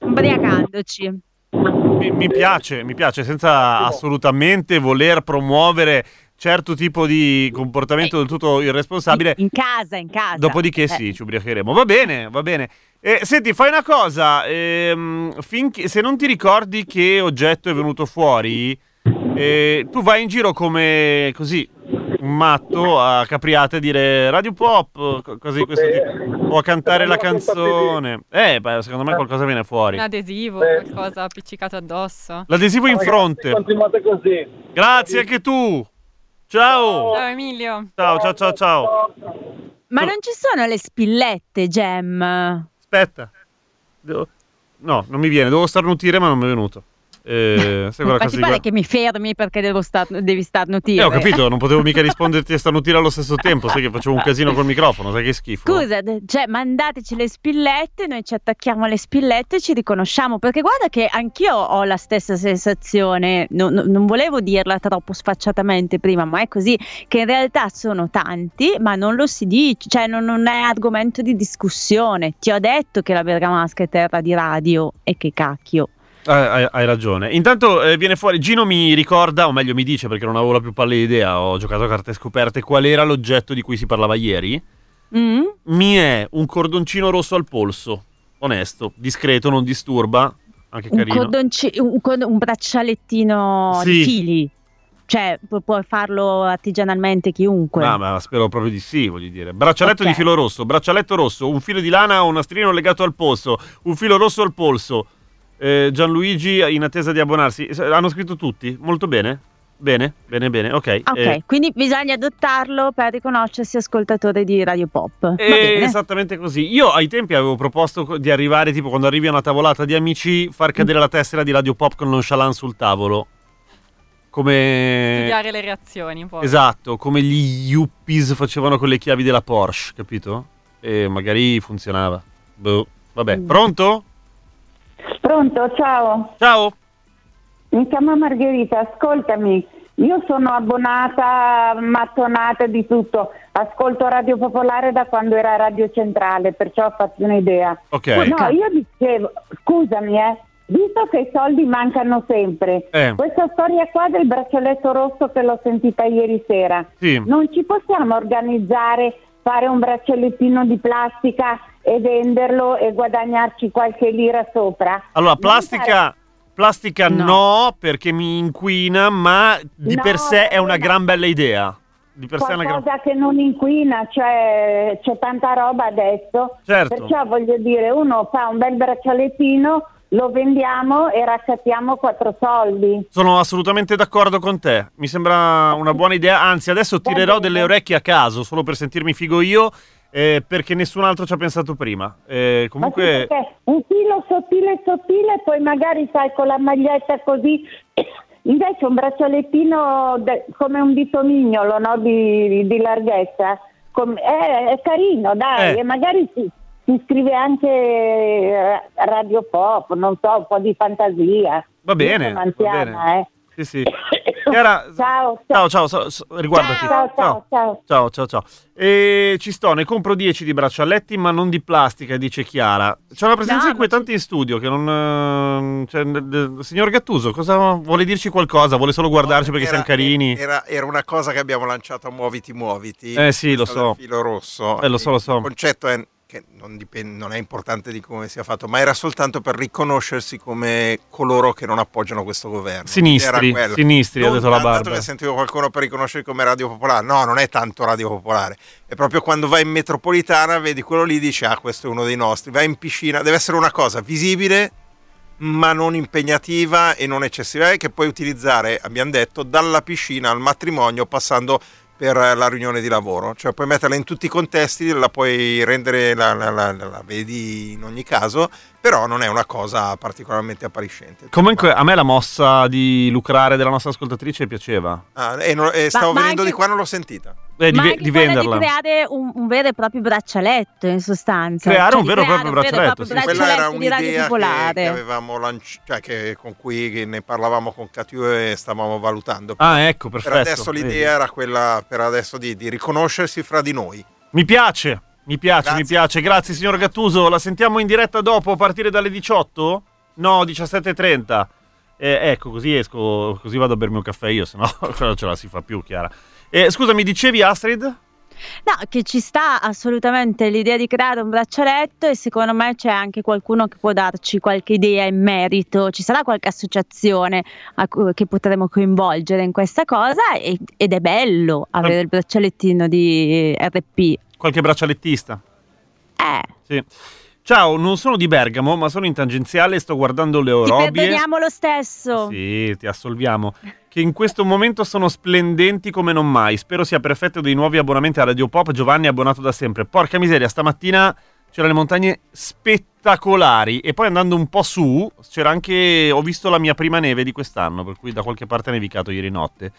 ubriacandoci. Mi, mi piace, mi piace, senza assolutamente voler promuovere certo tipo di comportamento del tutto irresponsabile. In casa, in casa. Dopodiché Eh. sì, ci ubriacheremo. Va bene, va bene. Eh, senti, fai una cosa. ehm, finché- se non ti ricordi che oggetto è venuto fuori, eh, tu vai in giro come così, un matto a capriate a dire radio pop, co- cose di questo tipo. O a cantare la canzone. Eh, beh, secondo me qualcosa viene fuori. Un adesivo, Eh. qualcosa appiccicato addosso. L'adesivo in fronte. Continuate così. Grazie anche tu. Ciao. Ciao Emilio. Ciao, ciao, ciao, ciao. Ma non ci sono le spillette, Gem? Aspetta. Devo- No, non mi viene. Devo starnutire, ma non mi è venuto. Eh, quella Ma di pare che mi fermi perché devo star- devi starnutire? Eh, ho capito, non potevo mica risponderti e starnutire allo stesso tempo, sai che facevo un casino col microfono, sai che schifo. Scusa, cioè mandateci le spillette, noi ci attacchiamo alle spillette e ci riconosciamo, perché guarda che anch'io ho la stessa sensazione, no- no- non volevo dirla troppo sfacciatamente prima, ma è così, che in realtà sono tanti, ma non lo si dice, cioè non, non è argomento di discussione. Ti ho detto che la Bergamasca è terra di radio e che cacchio. Eh, hai, hai ragione. Intanto eh, viene fuori. Gino mi ricorda, o meglio mi dice perché non avevo la più pallida idea. Ho giocato a carte scoperte. Qual era l'oggetto di cui si parlava ieri? Mm? Mi è un cordoncino rosso al polso. Onesto, discreto, non disturba. Anche Un, carino. cordonci- un, un braccialettino Sì. di fili. Cioè, pu- puoi farlo artigianalmente chiunque. Ah, ma spero proprio di sì, voglio dire. Braccialetto Ok. di filo rosso, braccialetto rosso, un filo di lana o un nastrino legato al polso, un filo rosso al polso. Eh, Gianluigi in attesa di abbonarsi. Hanno scritto tutti? Molto bene? Bene, bene, bene, ok. Ok, Eh, quindi bisogna adottarlo per riconoscersi ascoltatore di Radio Pop. Eh, esattamente così. Io ai tempi avevo proposto di arrivare, tipo quando arrivi a una tavolata di amici, far cadere la tessera di Radio Pop con nonchalance sul tavolo. Come. Studiare le reazioni poi. Esatto, come gli yuppies facevano con le chiavi della Porsche, capito? E magari funzionava. Boh. Vabbè, Mm. pronto? Pronto, ciao. Ciao. Mi chiamo Margherita, ascoltami. Io sono abbonata, mattonata di tutto. Ascolto Radio Popolare da quando era Radio Centrale, perciò ho fatto un'idea. Ok. No, io dicevo, scusami, eh, visto che i soldi mancano sempre, Eh. questa storia qua del braccialetto rosso che l'ho sentita ieri sera, Sì. non ci possiamo organizzare, fare un braccialettino di plastica e venderlo e guadagnarci qualche lira sopra? Allora, plastica. Plastica no. perché mi inquina, ma di No, per sé è una gran bella idea. Di per sé è una gran che non inquina, cioè c'è tanta roba adesso. Certo. Perciò voglio dire, uno fa un bel braccialettino, lo vendiamo e raccattiamo quattro soldi. Sono assolutamente d'accordo con te. Mi sembra una buona idea. Anzi, adesso tirerò delle orecchie a caso solo per sentirmi figo io. Eh, perché nessun altro ci ha pensato prima. Eh, sì, comunque, un filo sottile sottile, poi magari sai con la maglietta così. Invece un braccialettino de- come un dito mignolo no? di, di larghezza com- è, è carino, dai, Eh. e magari si, si scrive anche eh, Radio Pop, non so, un po' di fantasia. Va bene, va anziana, bene. eh. sì, sì. Chiara, Ciao, ciao, ciao, so- so- riguardati. Ciao, ciao, ciao. Ciao, ciao, ciao. E ci sto, ne compro 10 di braccialetti, ma non di plastica, dice Chiara. C'è una presenza No, inquietante in studio che non... eh, cioè, signor Gattuso, cosa vuole dirci qualcosa? Vuole solo guardarci perché Era- siamo carini? Era, era una cosa che abbiamo lanciato a Muoviti Muoviti. Eh sì, lo so. filo rosso. Eh, lo so, lo so. Il concetto è che non, dipende- non è importante di come sia fatto, ma era soltanto per riconoscersi come coloro che non appoggiano questo governo. Sinistri, sinistri, ha detto la tanto Barbara. che sentivo qualcuno per riconoscere come Radio Popolare. No, non è tanto Radio Popolare. È proprio quando vai in metropolitana, vedi quello lì, dici, ah, questo è uno dei nostri. Vai in piscina, deve essere una cosa visibile, ma non impegnativa e non eccessiva, che puoi utilizzare, abbiamo detto, dalla piscina al matrimonio passando per la riunione di lavoro, cioè puoi metterla in tutti i contesti, la puoi rendere, la, la- la- la vedi in ogni caso, però non è una cosa particolarmente appariscente. Comunque a me la mossa di lucrare della nostra ascoltatrice piaceva. Ah, e, non- e stavo ma venendo anche- di qua, non l'ho sentita. Eh, di, Ma anche di quella venderla. di creare un, un vero e proprio braccialetto, in sostanza. Creare Cioè, un vero e proprio braccialetto, proprio sì. Quella era braccialetto di Radio un'idea che, che avevamo lanciato, cioè che, con cui ne parlavamo con Catiu e stavamo valutando. Ah, ecco, per perfetto. adesso l'idea vedi. era quella per adesso di, di riconoscersi fra di noi. Mi piace, mi piace, Grazie. mi piace. Grazie signor Gattuso. La sentiamo in diretta dopo a partire dalle 18? No, 17.30. Eh, ecco, così esco, così vado a bermi un caffè io, se no ce la si fa più, Chiara. Eh, scusa, mi dicevi Astrid? No, che ci sta assolutamente l'idea di creare un braccialetto e secondo me c'è anche qualcuno che può darci qualche idea in merito, ci sarà qualche associazione a cui- che potremo coinvolgere in questa cosa e- ed è bello avere il braccialettino di RP. Qualche braccialettista? Eh, Sì. Ciao, non sono di Bergamo, ma sono in tangenziale e sto guardando le ti orobie. perdoniamo lo stesso. Sì, ti assolviamo. Che in questo momento sono splendenti come non mai. Spero sia per effetto dei nuovi abbonamenti a Radio Pop. Giovanni è abbonato da sempre. Porca miseria, stamattina c'erano le montagne spettacolari. E poi andando un po' su, c'era anche. Ho visto la mia prima neve di quest'anno, per cui da qualche parte ha nevicato ieri notte.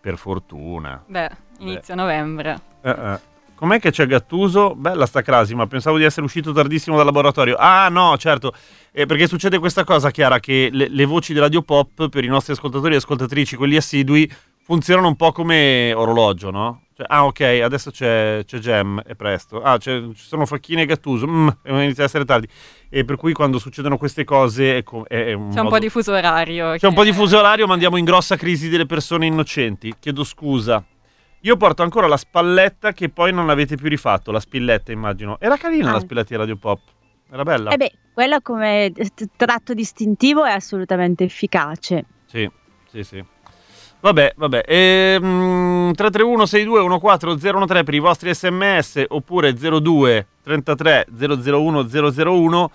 Per fortuna. Beh, inizio novembre. Eh, eh. Com'è che c'è Gattuso? Bella sta crasi, ma pensavo di essere uscito tardissimo dal laboratorio. Ah, no, certo. Eh, perché succede questa cosa, Chiara, che le, le voci di Radio Pop per i nostri ascoltatori e ascoltatrici, quelli assidui, funzionano un po' come orologio, no? Cioè, ah, ok, adesso c'è, c'è Gem, è presto. Ah, ci sono Facchini e Gattuso, mm, e inizia a essere tardi. E per cui quando succedono queste cose è, è- un C'è un modo- po' di fuso orario. c'è un po' di fuso orario, ma andiamo in grossa crisi delle persone innocenti. Chiedo scusa. Io porto ancora la spalletta che poi non avete più rifatto, la spilletta immagino. Era carina la Ah. spilletta di Radio Pop. Era bella. Eh beh, quella come tratto distintivo è assolutamente efficace. Sì, sì, sì. Vabbè, vabbè. Ehm, 331 62 14013 per i vostri sms oppure 02 33 001 001.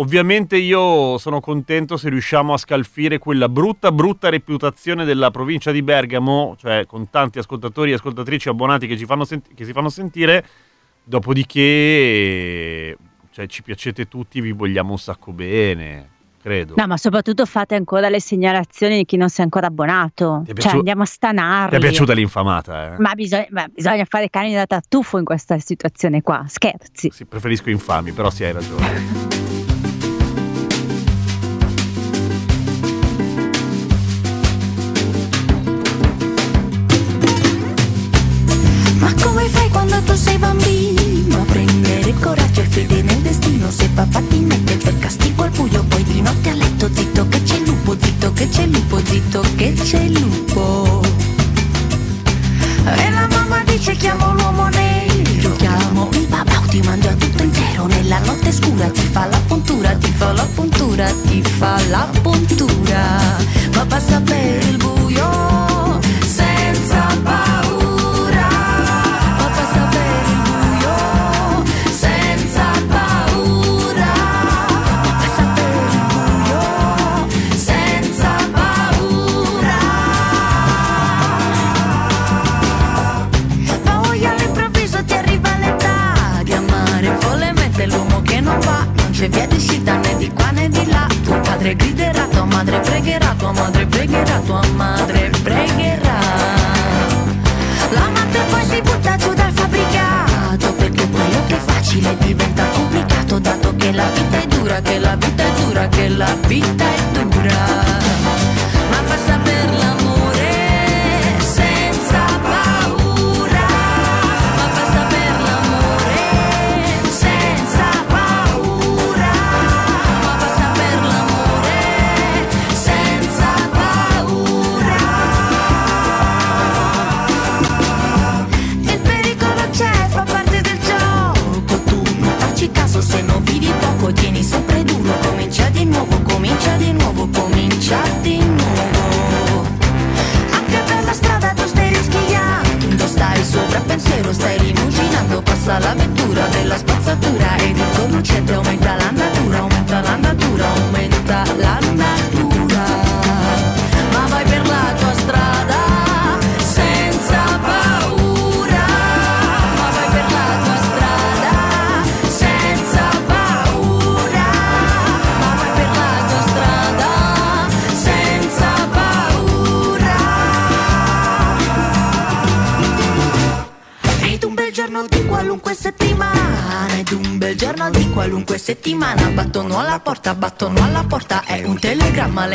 Ovviamente io sono contento se riusciamo a scalfire quella brutta, brutta reputazione della provincia di Bergamo, cioè con tanti ascoltatori e ascoltatrici abbonati che, ci fanno senti- che si fanno sentire. Dopodiché, cioè, ci piacete tutti, vi vogliamo un sacco bene, credo. No, ma soprattutto fate ancora le segnalazioni di chi non si è ancora abbonato. Ti è Cioè, andiamo a Ti stanarli. è piaciuta l'infamata, eh? Ma bisogna, ma bisogna fare cani da tartufo in questa situazione qua. Scherzi. Sì, preferisco infami, però sì, hai ragione. Destino? Se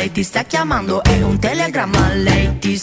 lei ti sta chiamando È un telegramma, lei ti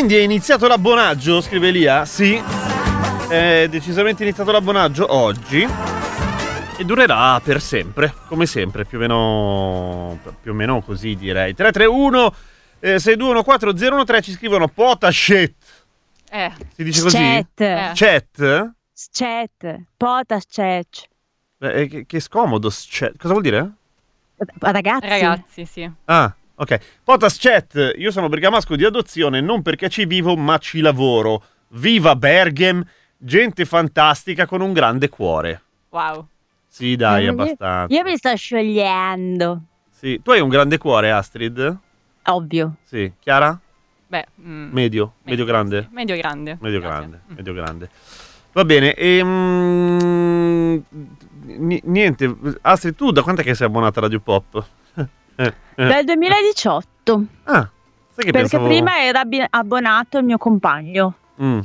quindi è iniziato l'abbonaggio? Scrive Lia. Sì. È decisamente iniziato l'abbonaggio oggi. E durerà per sempre, come sempre, più o meno, più o meno così direi. 331 eh, 6214 ci scrivono Potashit. Eh. Si dice così? Chat. Eh. Chat? Chat. Potas chat. Eh, che, che scomodo. chat. Cosa vuol dire? Ragazzi. Ragazzi, sì. Ah, ok. Potas Chat, io sono bergamasco di adozione non perché ci vivo ma ci lavoro. Viva Berghem, gente fantastica con un grande cuore. Wow. Sì, dai, abbastanza. Io mi sto sciogliendo. Sì. Tu hai un grande cuore, Astrid? Ovvio. Sì. Chiara? Beh, mm, Medio? Medio grande? medio grande. Medio grande, medio grande. Va bene, ehm, ni- niente, Astrid, tu da quant'è che sei abbonata a Radio Pop? Eh, eh. Dal 2018. Ah, perché pensavo... prima era abbonato il mio compagno. Mm.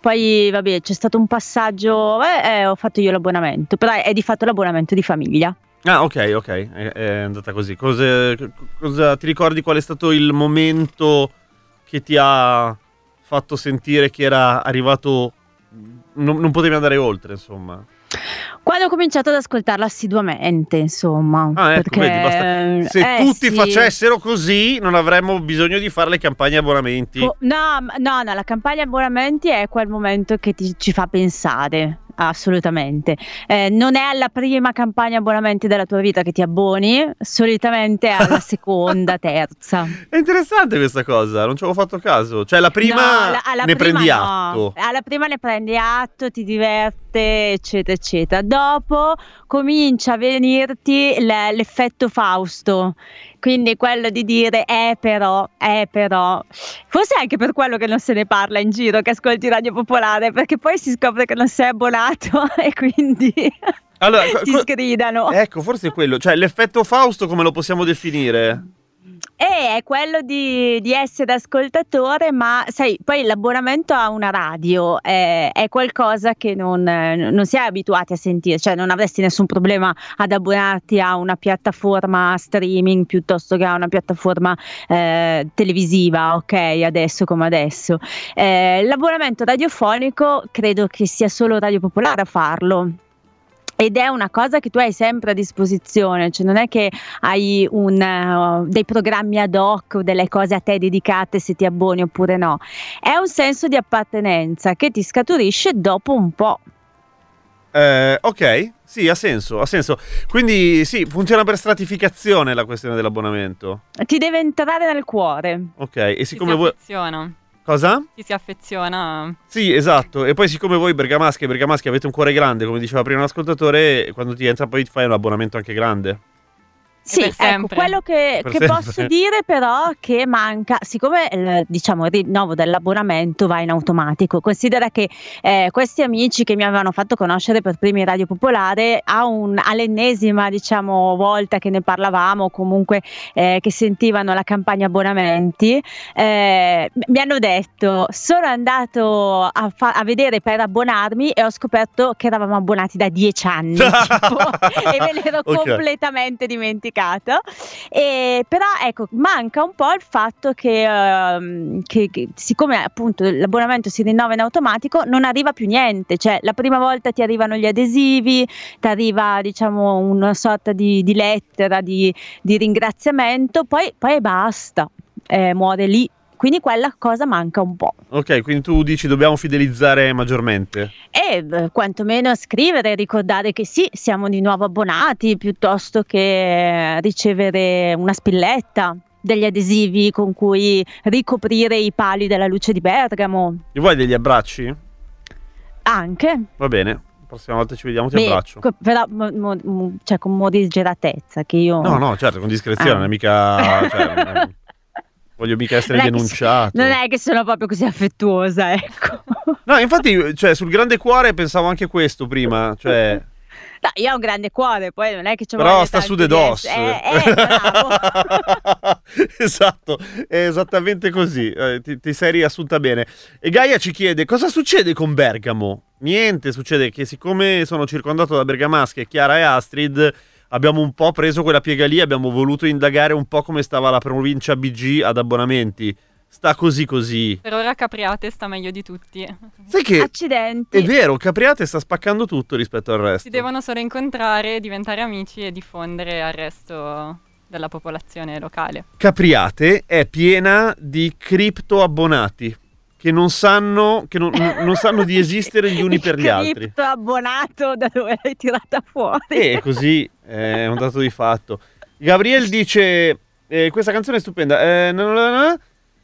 Poi, vabbè, c'è stato un passaggio, eh, ho fatto io l'abbonamento, però è di fatto l'abbonamento di famiglia. Ah, ok, ok, è, è andata così. Cose- co- cosa, ti ricordi qual è stato il momento che ti ha fatto sentire che era arrivato... Non, non potevi andare oltre, insomma. Quando ho cominciato ad ascoltarlo assiduamente, insomma. Ah, ecco, perché, vedi, basta- Se eh, tutti sì. facessero così, non avremmo bisogno di fare le campagne abbonamenti. No, no, no, la campagna abbonamenti è quel momento che ti, ci fa pensare. Assolutamente, Eh, non è alla prima campagna abbonamenti della tua vita che ti abboni, solitamente è alla seconda, terza. È interessante questa cosa, non ci avevo fatto caso. Cioè, la prima No, la- ne prima prendi no. atto. Alla prima ne prendi atto, ti diverte, eccetera, eccetera. Dopo comincia a venirti l'effetto Fausto. Quindi quello di dire, eh però, eh però. Forse anche per quello che non se ne parla in giro, che ascolti Radio Popolare, perché poi si scopre che non sei abbonato e quindi Allora, ti co- sgridano. ecco, forse è quello. Cioè, l'effetto Fausto come lo possiamo definire? E è quello di, di essere ascoltatore, ma sai, poi l'abbonamento a una radio è, è qualcosa che non, eh, non si è abituati a sentire, cioè non avresti nessun problema ad abbonarti a una piattaforma streaming piuttosto che a una piattaforma eh, televisiva, ok, adesso come adesso. Eh, l'abbonamento radiofonico credo che sia solo Radio Popolare a farlo. Ed è una cosa che tu hai sempre a disposizione, cioè non è che hai un, eh, dei programmi ad hoc o delle cose a te dedicate se ti abboni oppure no. È un senso di appartenenza che ti scaturisce dopo un po'. Eh, ok, sì, ha senso, ha senso. Quindi sì, funziona per stratificazione la questione dell'abbonamento. Ti deve entrare nel cuore. Ok, e siccome si voi... Cosa? Ci si affeziona. Sì, esatto. E poi siccome voi bergamaschi e bergamaschi avete un cuore grande, come diceva prima l'ascoltatore, quando ti entra poi ti fai un abbonamento anche grande. Sì, ecco, quello che, che posso dire però che manca, siccome il, diciamo, il rinnovo dell'abbonamento va in automatico, considera che eh, questi amici che mi avevano fatto conoscere per primi Radio Popolare, a un- all'ennesima diciamo, volta che ne parlavamo, comunque eh, che sentivano la campagna abbonamenti, eh, mi hanno detto sono andato a, fa- a vedere per abbonarmi e ho scoperto che eravamo abbonati da dieci anni tipo, e me l'ero Ok. completamente dimenticato. E, però ecco, manca un po' il fatto che, ehm, che- che siccome appunto l'abbonamento si rinnova in automatico, non arriva più niente. Cioè, la prima volta ti arrivano gli adesivi, ti arriva diciamo una sorta di, di lettera di, di ringraziamento, poi, poi basta, eh, muore lì. Quindi quella cosa manca un po'. Ok, quindi tu dici dobbiamo fidelizzare maggiormente. E eh, quantomeno scrivere, ricordare che sì, siamo di nuovo abbonati, piuttosto che ricevere una spilletta, degli adesivi con cui ricoprire i pali della luce di Bergamo. E vuoi degli abbracci? Anche. Va bene, la prossima volta ci vediamo ti Beh, abbraccio. però mo- mo- cioè, con morigeratezza che io... No, no, certo, con discrezione, Ah. mica... cioè, voglio mica essere Non è che- denunciato. Non è che sono proprio così affettuosa, ecco. No, infatti, cioè, sul grande cuore pensavo anche questo prima, cioè... No, io ho un grande cuore, poi non è che ci Però sta su de dos. Eh, eh, esatto, è esattamente così. eh, ti, ti sei riassunta bene. E Gaia ci chiede cosa succede con Bergamo. Niente, succede che siccome sono circondato da bergamasche, Chiara e Astrid, abbiamo un po' preso quella piega lì, abbiamo voluto indagare un po' come stava la provincia BG ad abbonamenti. sta così così. Per ora Capriate sta meglio di tutti. Sai che Accidenti. è vero, Capriate sta spaccando tutto rispetto al resto. Si devono solo incontrare, diventare amici e diffondere al resto della popolazione locale. Capriate è piena di cripto abbonati che non sanno, che non, non sanno di esistere gli uni per gli altri. abbonato da dove l'hai tirata fuori. E così è un dato di fatto. Gabriel dice: eh, Questa canzone è stupenda. Eh, no, no, no.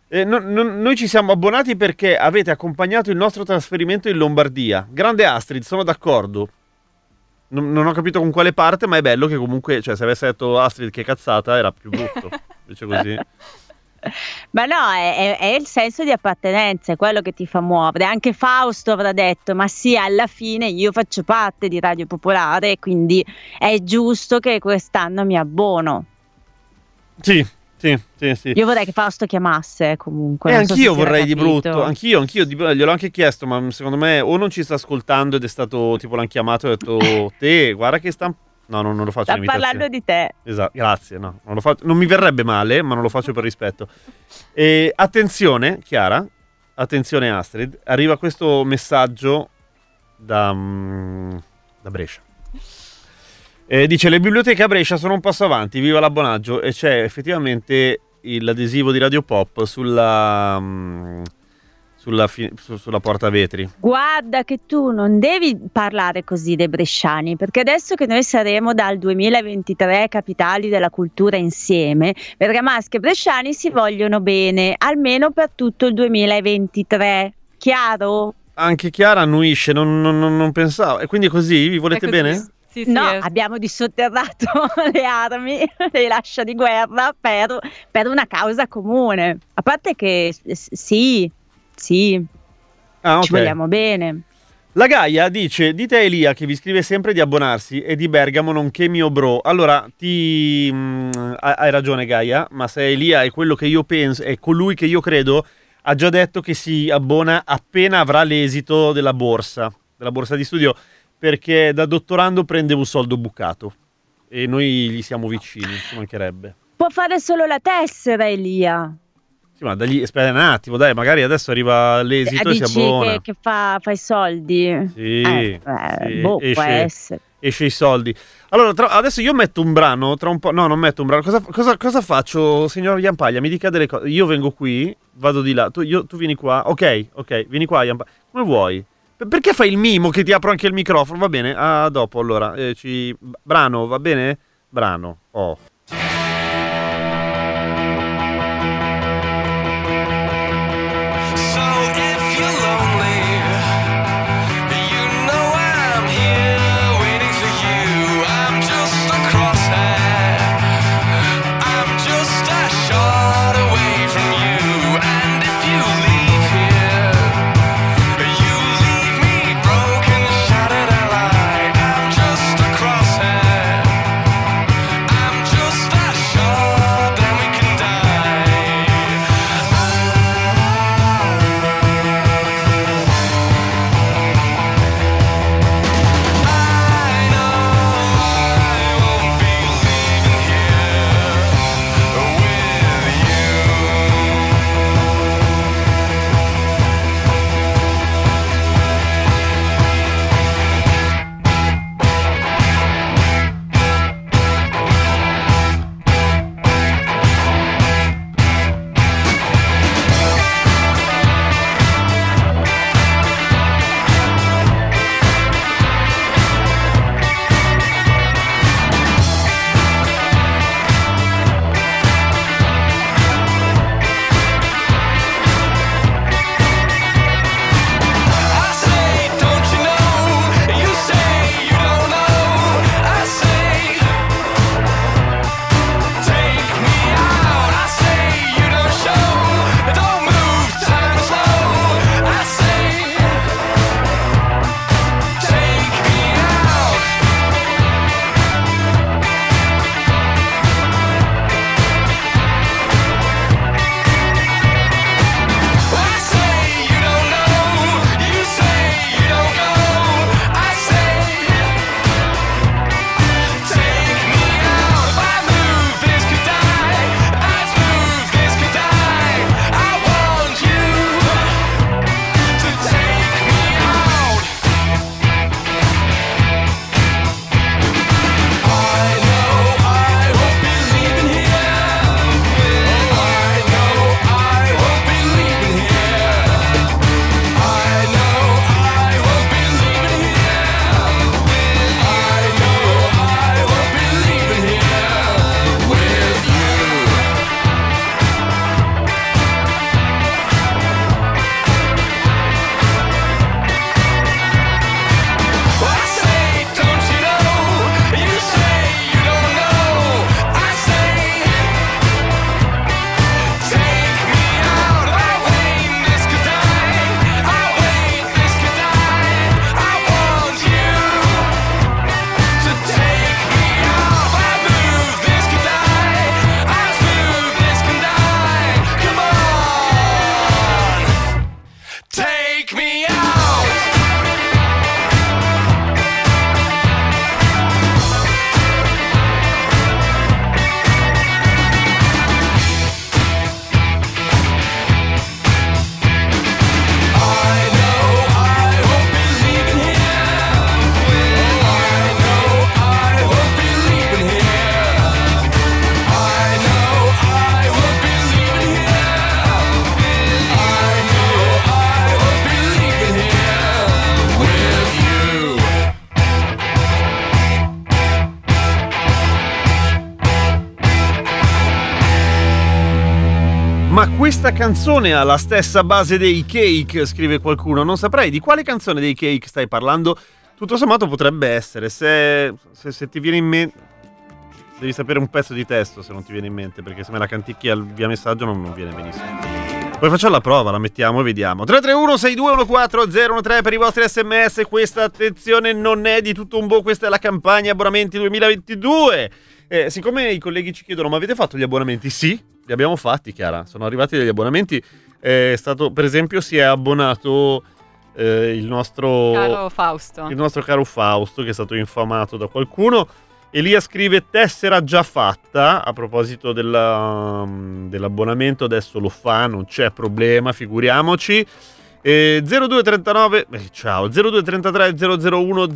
Eh, no- no- noi ci siamo abbonati perché avete accompagnato il nostro trasferimento in Lombardia. Grande Astrid, sono d'accordo. Non, non ho capito con quale parte, ma è bello che comunque, cioè, se avesse detto Astrid che cazzata, era più brutto. Invece così. Ma no, è, è- il senso di appartenenza, è quello che ti fa muovere. Anche Fausto avrà detto: Ma sì, alla fine io faccio parte di Radio Popolare, quindi è giusto che quest'anno mi abbono. Sì, sì, sì, sì. Io vorrei che Fausto chiamasse comunque. E so anch'io era vorrei di brutto, anch'io, anch'io, di- gliel'ho anche chiesto, ma secondo me o non ci sta ascoltando ed è stato tipo l'hanno chiamato e ha detto te, guarda che sta... No, no, non lo faccio Sta parlando di te. Esatto, grazie, no, non, non mi verrebbe male, ma non lo faccio per rispetto. E attenzione, Chiara, attenzione Astrid, arriva questo messaggio da, mm, da Brescia. Eh, dice le biblioteche a Brescia sono un passo avanti, viva l'abbonaggio e c'è effettivamente l'adesivo di Radio Pop sulla, mm, sulla, fi- su- sulla porta vetri. Guarda che tu non devi parlare così dei bresciani, perché adesso che noi saremo dal 2023 capitali della cultura insieme, bergamaschi e bresciani si vogliono bene, almeno per tutto il 2023. Chiaro? Anche Chiara annuisce, non, non- non- non pensavo. E quindi così vi volete È così. bene? no, abbiamo dissotterrato le armi, le lascia di guerra per, per una causa comune. A parte che sì, sì, Ah, ok. ci vogliamo bene. La Gaia dice: Dite a Elia che vi scrive sempre di abbonarsi e di Bergamo, nonché mio bro. Allora, ti. mm, hai hai ragione, Gaia, ma se Elia è quello che io penso, è colui che io credo, ha già detto che si abbona appena avrà l'esito della borsa, della borsa di studio, perché da dottorando prende un soldo bucato. E noi gli siamo vicini, ci mancherebbe. Può fare solo la tessera, Elia. Sì, ma dagli, aspetta un attimo, dai, magari adesso arriva l'esito Eh, e si dici abbona. che, che fa, fa i soldi? Sì, Eh, eh, sì, boh, può esce, essere. esce i soldi. Allora, tra- adesso io metto un brano, tra un po'... No, non metto un brano. Cosa, cosa- cosa faccio, signor Iampaglia? Mi dica delle cose. Io vengo qui, vado di là, tu, io- tu vieni qua. Ok, ok, vieni qua, Iampaglia. Come vuoi? Per- Perché fai il mimo che ti apro anche il microfono? Va bene, ah, dopo allora. eh, ci... Brano, va bene? Brano. Oh. Canzone ha la stessa base dei cake, scrive qualcuno. Non saprei di quale canzone dei cake stai parlando. Tutto sommato potrebbe essere. Se, se- se ti viene in mente. Devi sapere un pezzo di testo se non ti viene in mente, perché se me la canticchi via messaggio non, non viene benissimo. Poi facciamo la prova, la mettiamo e vediamo. 331 6214 013 per i vostri sms. Questa attenzione non è di tutto un bo', questa è la campagna abbonamenti 2022. Eh, siccome i colleghi ci chiedono, ma avete fatto gli abbonamenti? Sì, li abbiamo fatti, Chiara. Sono arrivati degli abbonamenti. È stato, per esempio, si è abbonato eh, il nostro Caro Fausto. il nostro caro Fausto, che è stato infamato da qualcuno. Elia scrive tessera già fatta a proposito della- dell'abbonamento, adesso lo fa, non c'è problema, figuriamoci. Eh, 0239 eh, ciao 0233 001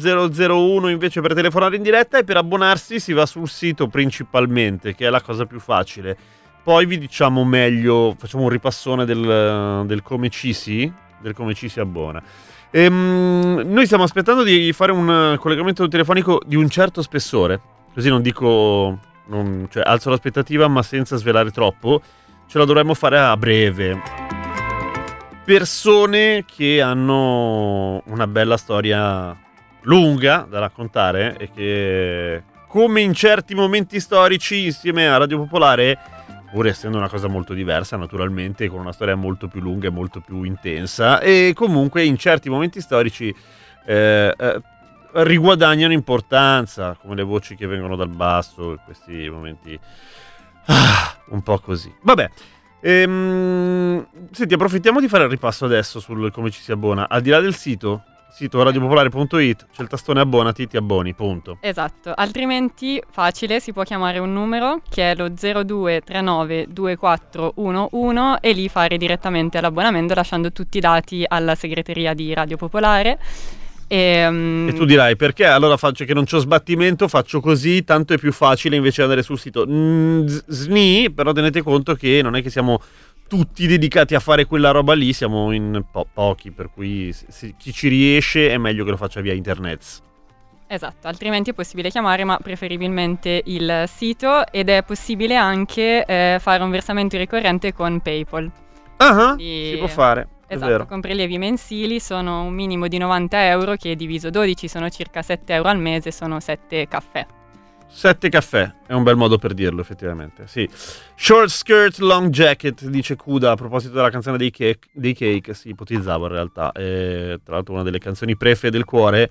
001 invece per telefonare in diretta e per abbonarsi si va sul sito principalmente che è la cosa più facile poi vi diciamo meglio facciamo un ripassone del, del come ci si del come ci si abbona Ehm, noi stiamo aspettando di fare un collegamento telefonico di un certo spessore, così non dico, non- cioè alzo l'aspettativa ma senza svelare troppo, ce la dovremmo fare a breve. Persone che hanno una bella storia lunga da raccontare e che, come in certi momenti storici, insieme a Radio Popolare, pur essendo una cosa molto diversa, naturalmente, con una storia molto più lunga e molto più intensa, e comunque in certi momenti storici eh, eh, riguadagnano importanza, come le voci che vengono dal basso, questi momenti ah, un po' così. Vabbè. Ehm, senti, approfittiamo di fare il ripasso adesso sul come ci si abbona. Al di là del sito, sito radiopopolare.it, c'è il tastone abbonati, ti abboni, punto. Esatto, altrimenti facile, si può chiamare un numero che è lo 0239 2411 e lì fare direttamente l'abbonamento lasciando tutti i dati alla segreteria di Radio Popolare. E, mm, E tu dirai perché allora faccio che non c'ho sbattimento, faccio così, tanto è più facile invece andare sul sito. Mm, sni, però tenete conto che non è che siamo tutti dedicati a fare quella roba lì, siamo in po- pochi, per cui se- se chi ci riesce è meglio che lo faccia via internet. Esatto, altrimenti è possibile chiamare, ma preferibilmente il sito ed è possibile anche eh, fare un versamento ricorrente con PayPal. Ah, Quindi- si può fare, Esatto, con prelievi mensili sono un minimo di 90 euro che diviso 12 sono circa 7 euro al mese, sono 7 caffè. Sette caffè, è un bel modo per dirlo effettivamente, sì. Short skirt, long jacket, dice Kuda a proposito della canzone dei cake, dei cake si ipotizzava in realtà, è tra l'altro una delle canzoni prefe del cuore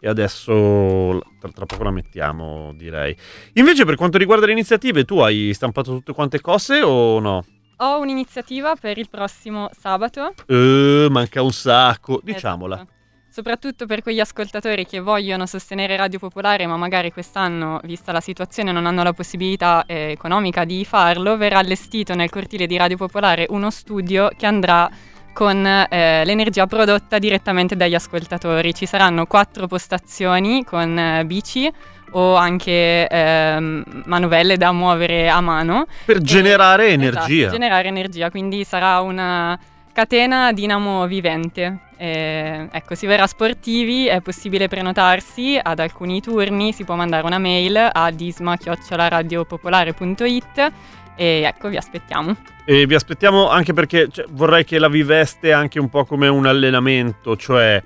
e adesso tra, tra poco la mettiamo direi. Invece per quanto riguarda le iniziative, tu hai stampato tutte quante cose o no? Ho un'iniziativa per il prossimo sabato, Eh, manca un sacco, diciamola. Esatto. Soprattutto per quegli ascoltatori che vogliono sostenere Radio Popolare, ma magari quest'anno, vista la situazione, non hanno la possibilità eh, economica di farlo, verrà allestito nel cortile di Radio Popolare uno studio che andrà con eh, l'energia prodotta direttamente dagli ascoltatori. Ci saranno quattro postazioni con eh, bici o anche ehm, manovelle da muovere a mano. Per generare Esatto, energia. generare energia, quindi sarà una catena dinamo vivente. Eh, ecco, si verrà sportivi, è possibile prenotarsi ad alcuni turni, si può mandare una mail a disma-radiopopolare.it e ecco, vi aspettiamo. E vi aspettiamo anche perché cioè, vorrei che la viveste anche un po' come un allenamento, cioè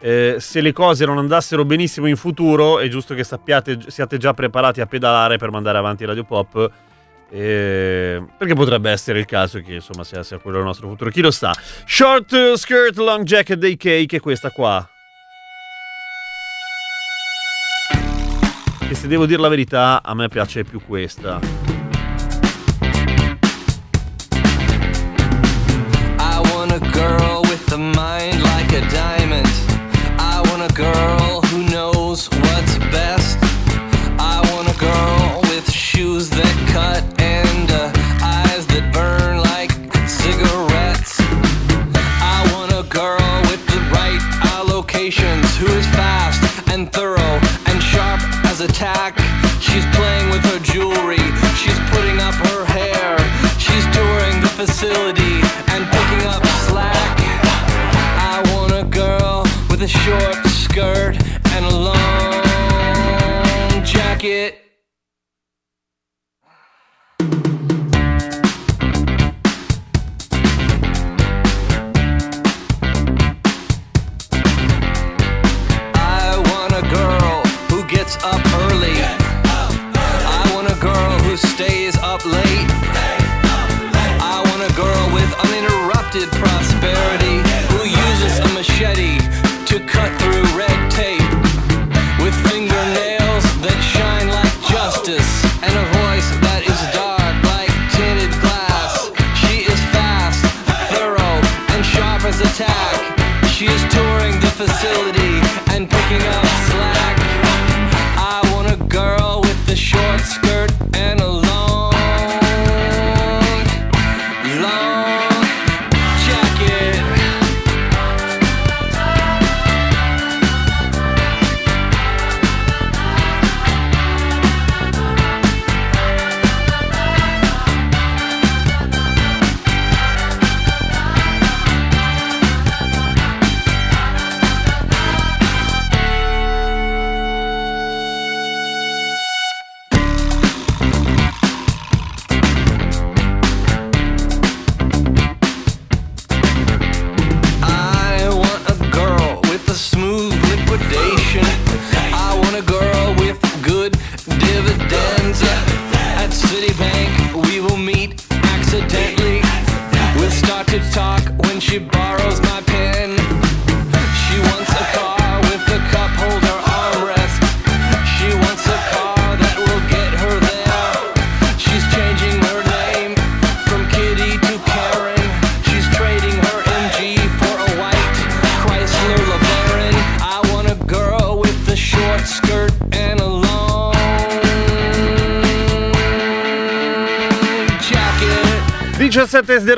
eh, se le cose non andassero benissimo in futuro è giusto che sappiate, siate già preparati a pedalare per mandare avanti Radio Pop. Eh, perché potrebbe essere il caso che insomma sia, sia quello il nostro futuro, chi lo sa. Short skirt, long jacket dei cake è questa qua. E se devo dire la verità, a me piace più questa. I want a girl with a mind like a diamond. I want a girl who knows what's best. I want a girl with shoes that cut as. She's playing with her jewelry, she's putting up her hair, she's touring the facility and picking up slack. I want a girl with a short skirt and a long jacket. Prosperity who uses a machete to cut through red tape with fingernails that shine like justice and a voice that is dark like tinted glass. She is fast, thorough, and sharp as a tack. She is touring the facility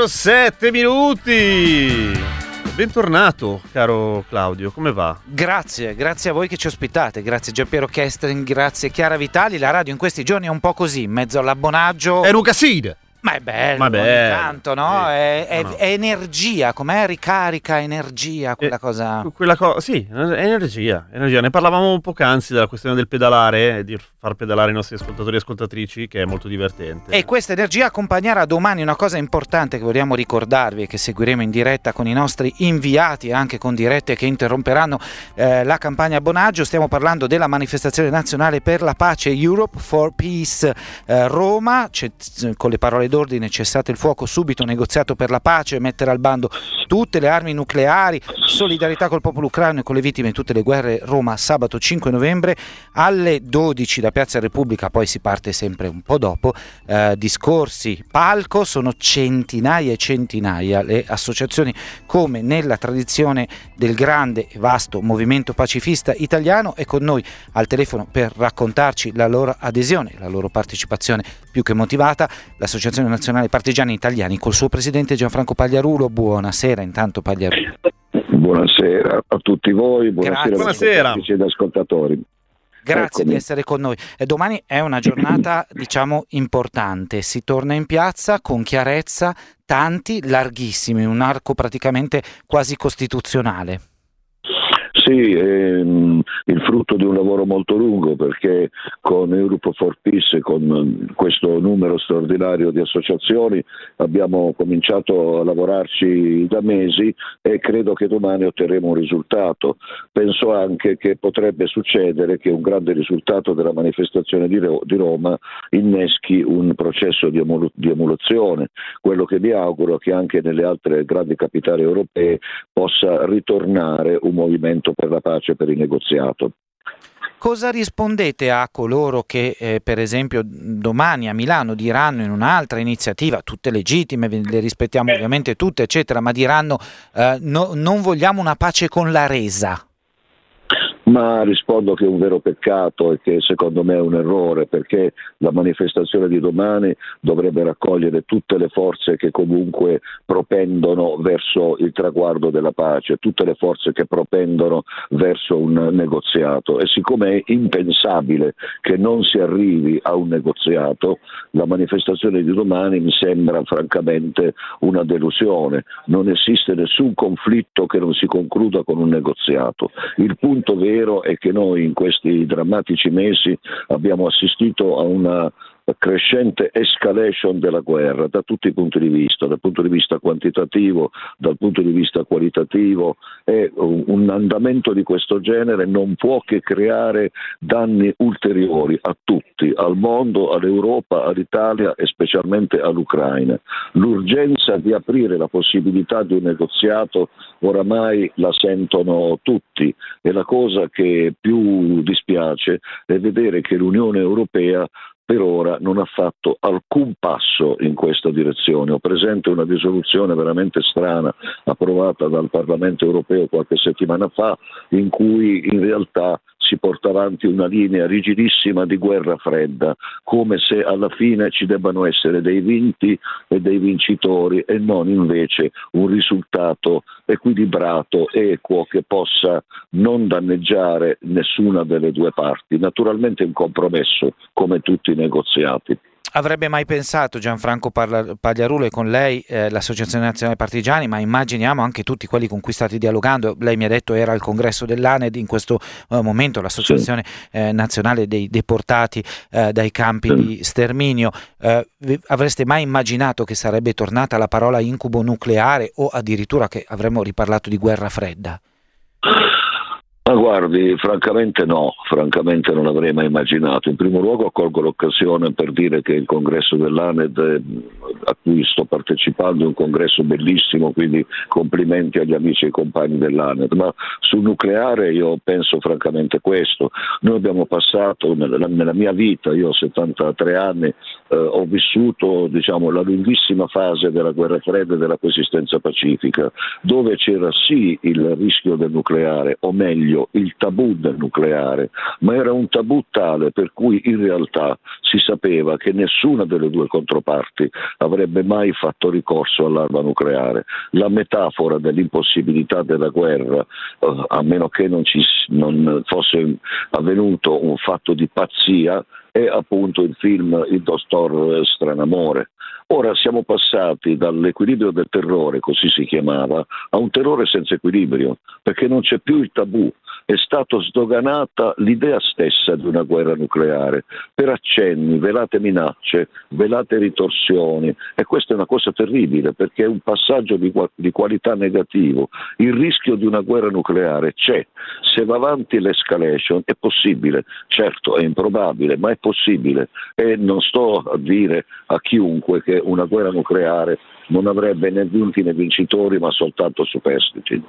17.07 minuti. Bentornato, caro Claudio, come va? Grazie, grazie a voi che ci ospitate, grazie Giampiero Kestrin, grazie Chiara Vitali. La radio in questi giorni è un po' così, in mezzo all'abbonaggio. È un casino. Ma è bello, Ma ogni bello, tanto, no? sì. È, è- No, è energia, com'è? Ricarica energia, quella cosa. Quella cosa, sì, è energia, energia. Ne parlavamo poc'anzi della questione del pedalare, di far pedalare i nostri ascoltatori e ascoltatrici, che è molto divertente. E questa energia accompagnerà domani una cosa importante che vogliamo ricordarvi e che seguiremo in diretta con i nostri inviati, anche con dirette che interromperanno eh, la campagna Bonaggio. Stiamo parlando della manifestazione nazionale per la pace Europe for Peace eh, Roma. C'è- con le parole d'ordine cessate il fuoco, subito negoziato per la pace, mettere al bando tutte le armi nucleari, solidarietà col popolo ucraino e con le vittime di tutte le guerre. Roma sabato 5 novembre alle 12 da Piazza Repubblica, poi si parte sempre un po' dopo. eh, discorsi, palco, sono centinaia e centinaia le associazioni come nella tradizione del grande e vasto movimento pacifista italiano e con noi al telefono per raccontarci la loro adesione, la loro partecipazione più che motivata, l'Associazione Nazionale Partigiani Italiani col suo presidente Gianfranco Pagliarulo. Buonasera intanto Pagliarulo. Buonasera a tutti voi, buonasera, ascoltatrici ed ascoltatori. Grazie Eccomi. di essere con noi. E domani è una giornata, diciamo, importante. Si torna in piazza con chiarezza, tanti, larghissimi, un arco praticamente quasi costituzionale. Sì, ehm, il frutto di un lavoro molto lungo perché con Europe for Peace, con questo numero straordinario di associazioni, abbiamo cominciato a lavorarci da mesi e credo che domani otterremo un risultato. Penso anche che potrebbe succedere che un grande risultato della manifestazione di, Ro- di Roma inneschi un processo di, emolu- di emulazione. Quello che mi auguro è che anche nelle altre grandi capitali europee possa ritornare un movimento per la pace per il negoziato. Cosa rispondete a coloro che, eh, per esempio, domani a Milano diranno in un'altra iniziativa, tutte legittime, le rispettiamo ovviamente tutte, eccetera, ma diranno eh, no- non vogliamo una pace con la resa? Ma rispondo che è un vero peccato e che secondo me è un errore perché la manifestazione di domani dovrebbe raccogliere tutte le forze che comunque propendono verso il traguardo della pace, tutte le forze che propendono verso un negoziato e siccome è impensabile che non si arrivi a un negoziato, la manifestazione di domani mi sembra francamente una delusione. Non esiste nessun conflitto che non si concluda con un negoziato. Il punto vero è che noi in questi drammatici mesi abbiamo assistito a una crescente escalation della guerra da tutti i punti di vista, dal punto di vista quantitativo, dal punto di vista qualitativo e un andamento di questo genere non può che creare danni ulteriori a tutti, al mondo, all'Europa, all'Italia e specialmente all'Ucraina. L'urgenza di aprire la possibilità di un negoziato oramai la sentono tutti e la cosa che più dispiace è vedere che l'Unione Europea per ora non ha fatto alcun passo in questa direzione. Ho presente una risoluzione veramente strana approvata dal Parlamento europeo qualche settimana fa in cui in realtà si porta avanti una linea rigidissima di guerra fredda, come se alla fine ci debbano essere dei vinti e dei vincitori e non invece un risultato equilibrato, equo, che possa non danneggiare nessuna delle due parti. Naturalmente un compromesso, come tutti i negoziati. Avrebbe mai pensato Gianfranco Pagliarulo e con lei eh, l'Associazione Nazionale Partigiani, ma immaginiamo anche tutti quelli con cui state dialogando. Lei mi ha detto era al congresso dell'ANED in questo eh, momento, l'Associazione eh, Nazionale dei Deportati eh, dai campi di sterminio. Eh, avreste mai immaginato che sarebbe tornata la parola incubo nucleare o addirittura che avremmo riparlato di guerra fredda? Ma guardi, francamente no, francamente non avrei mai immaginato. In primo luogo colgo l'occasione per dire che il congresso dell'ANED eh, a cui sto partecipando è un congresso bellissimo, quindi complimenti agli amici e compagni dell'ANED, ma sul nucleare io penso francamente questo. Noi abbiamo passato nella, nella mia vita, io ho 73 anni, eh, ho vissuto diciamo, la lunghissima fase della guerra fredda e della coesistenza pacifica, dove c'era sì il rischio del nucleare, o meglio il tabù del nucleare, ma era un tabù tale per cui in realtà si sapeva che nessuna delle due controparti avrebbe mai fatto ricorso all'arma nucleare. La metafora dell'impossibilità della guerra, eh, a meno che non, ci, non fosse avvenuto un fatto di pazzia, è appunto il film Il dottor Stranamore. Ora siamo passati dall'equilibrio del terrore, così si chiamava, a un terrore senza equilibrio, perché non c'è più il tabù, è stata sdoganata l'idea stessa di una guerra nucleare per accenni, velate minacce, velate ritorsioni e questa è una cosa terribile perché è un passaggio di, di qualità negativo. Il rischio di una guerra nucleare c'è, se va avanti l'escalation è possibile, certo è improbabile, ma è possibile e non sto a dire a chiunque che una guerra nucleare non avrebbe né vinti né vincitori ma soltanto superstiti.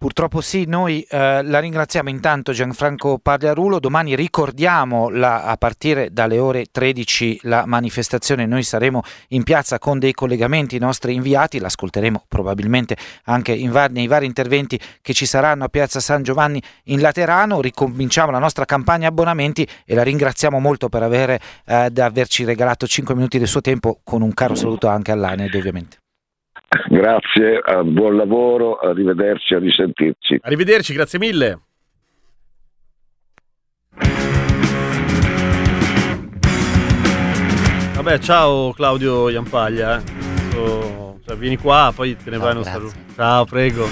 Purtroppo sì, noi eh, la ringraziamo. Intanto Gianfranco Pagliarulo, domani ricordiamo la- a partire dalle ore 13 la manifestazione, noi saremo in piazza con dei collegamenti nostri inviati, l'ascolteremo probabilmente anche in va- nei vari interventi che ci saranno a piazza San Giovanni in Laterano, ricominciamo la nostra campagna abbonamenti e la ringraziamo molto per avere, eh, averci regalato 5 minuti del suo tempo con un caro saluto anche all'ANED ovviamente. Grazie, eh, buon lavoro, arrivederci, a risentirci. Arrivederci, grazie mille. Vabbè, ciao Claudio Iampaglia. eh. Cioè, vieni qua, poi te ne vai. Non saluto. Ciao, prego.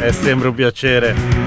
È sempre un piacere.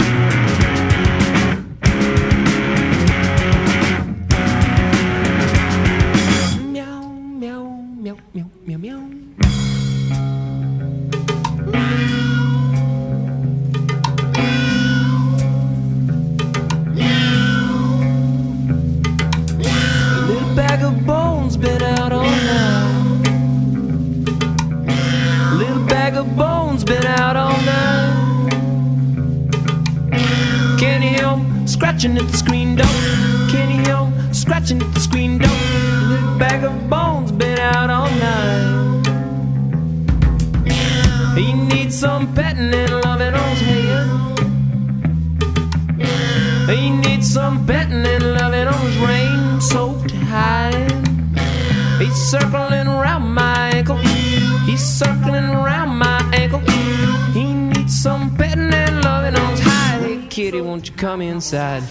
Inside?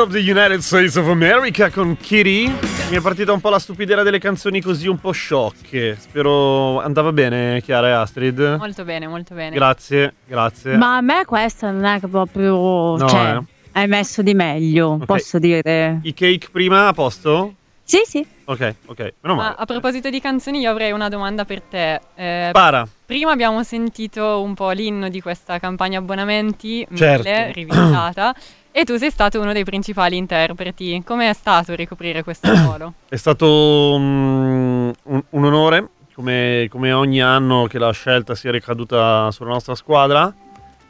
Of the United States of America con Kitty. Mi è partita un po' la stupidera delle canzoni così un po' sciocche. Spero andava bene, Chiara e Astrid. Molto bene, molto bene. Grazie, grazie. Ma a me questa non è che proprio. No, cioè, eh. hai messo di meglio, Ok. posso dire. I cake prima a posto? Sì, sì. Ok, ok. Meno Ma male. a proposito di canzoni, io avrei una domanda per te. Eh, Spara. Prima abbiamo sentito un po' l'inno di questa campagna abbonamenti, Certo. mille, rivisitata, e tu sei stato uno dei principali interpreti. Come è stato ricoprire questo ruolo? È stato mm, un, un onore, come, come ogni anno che la scelta sia ricaduta sulla nostra squadra.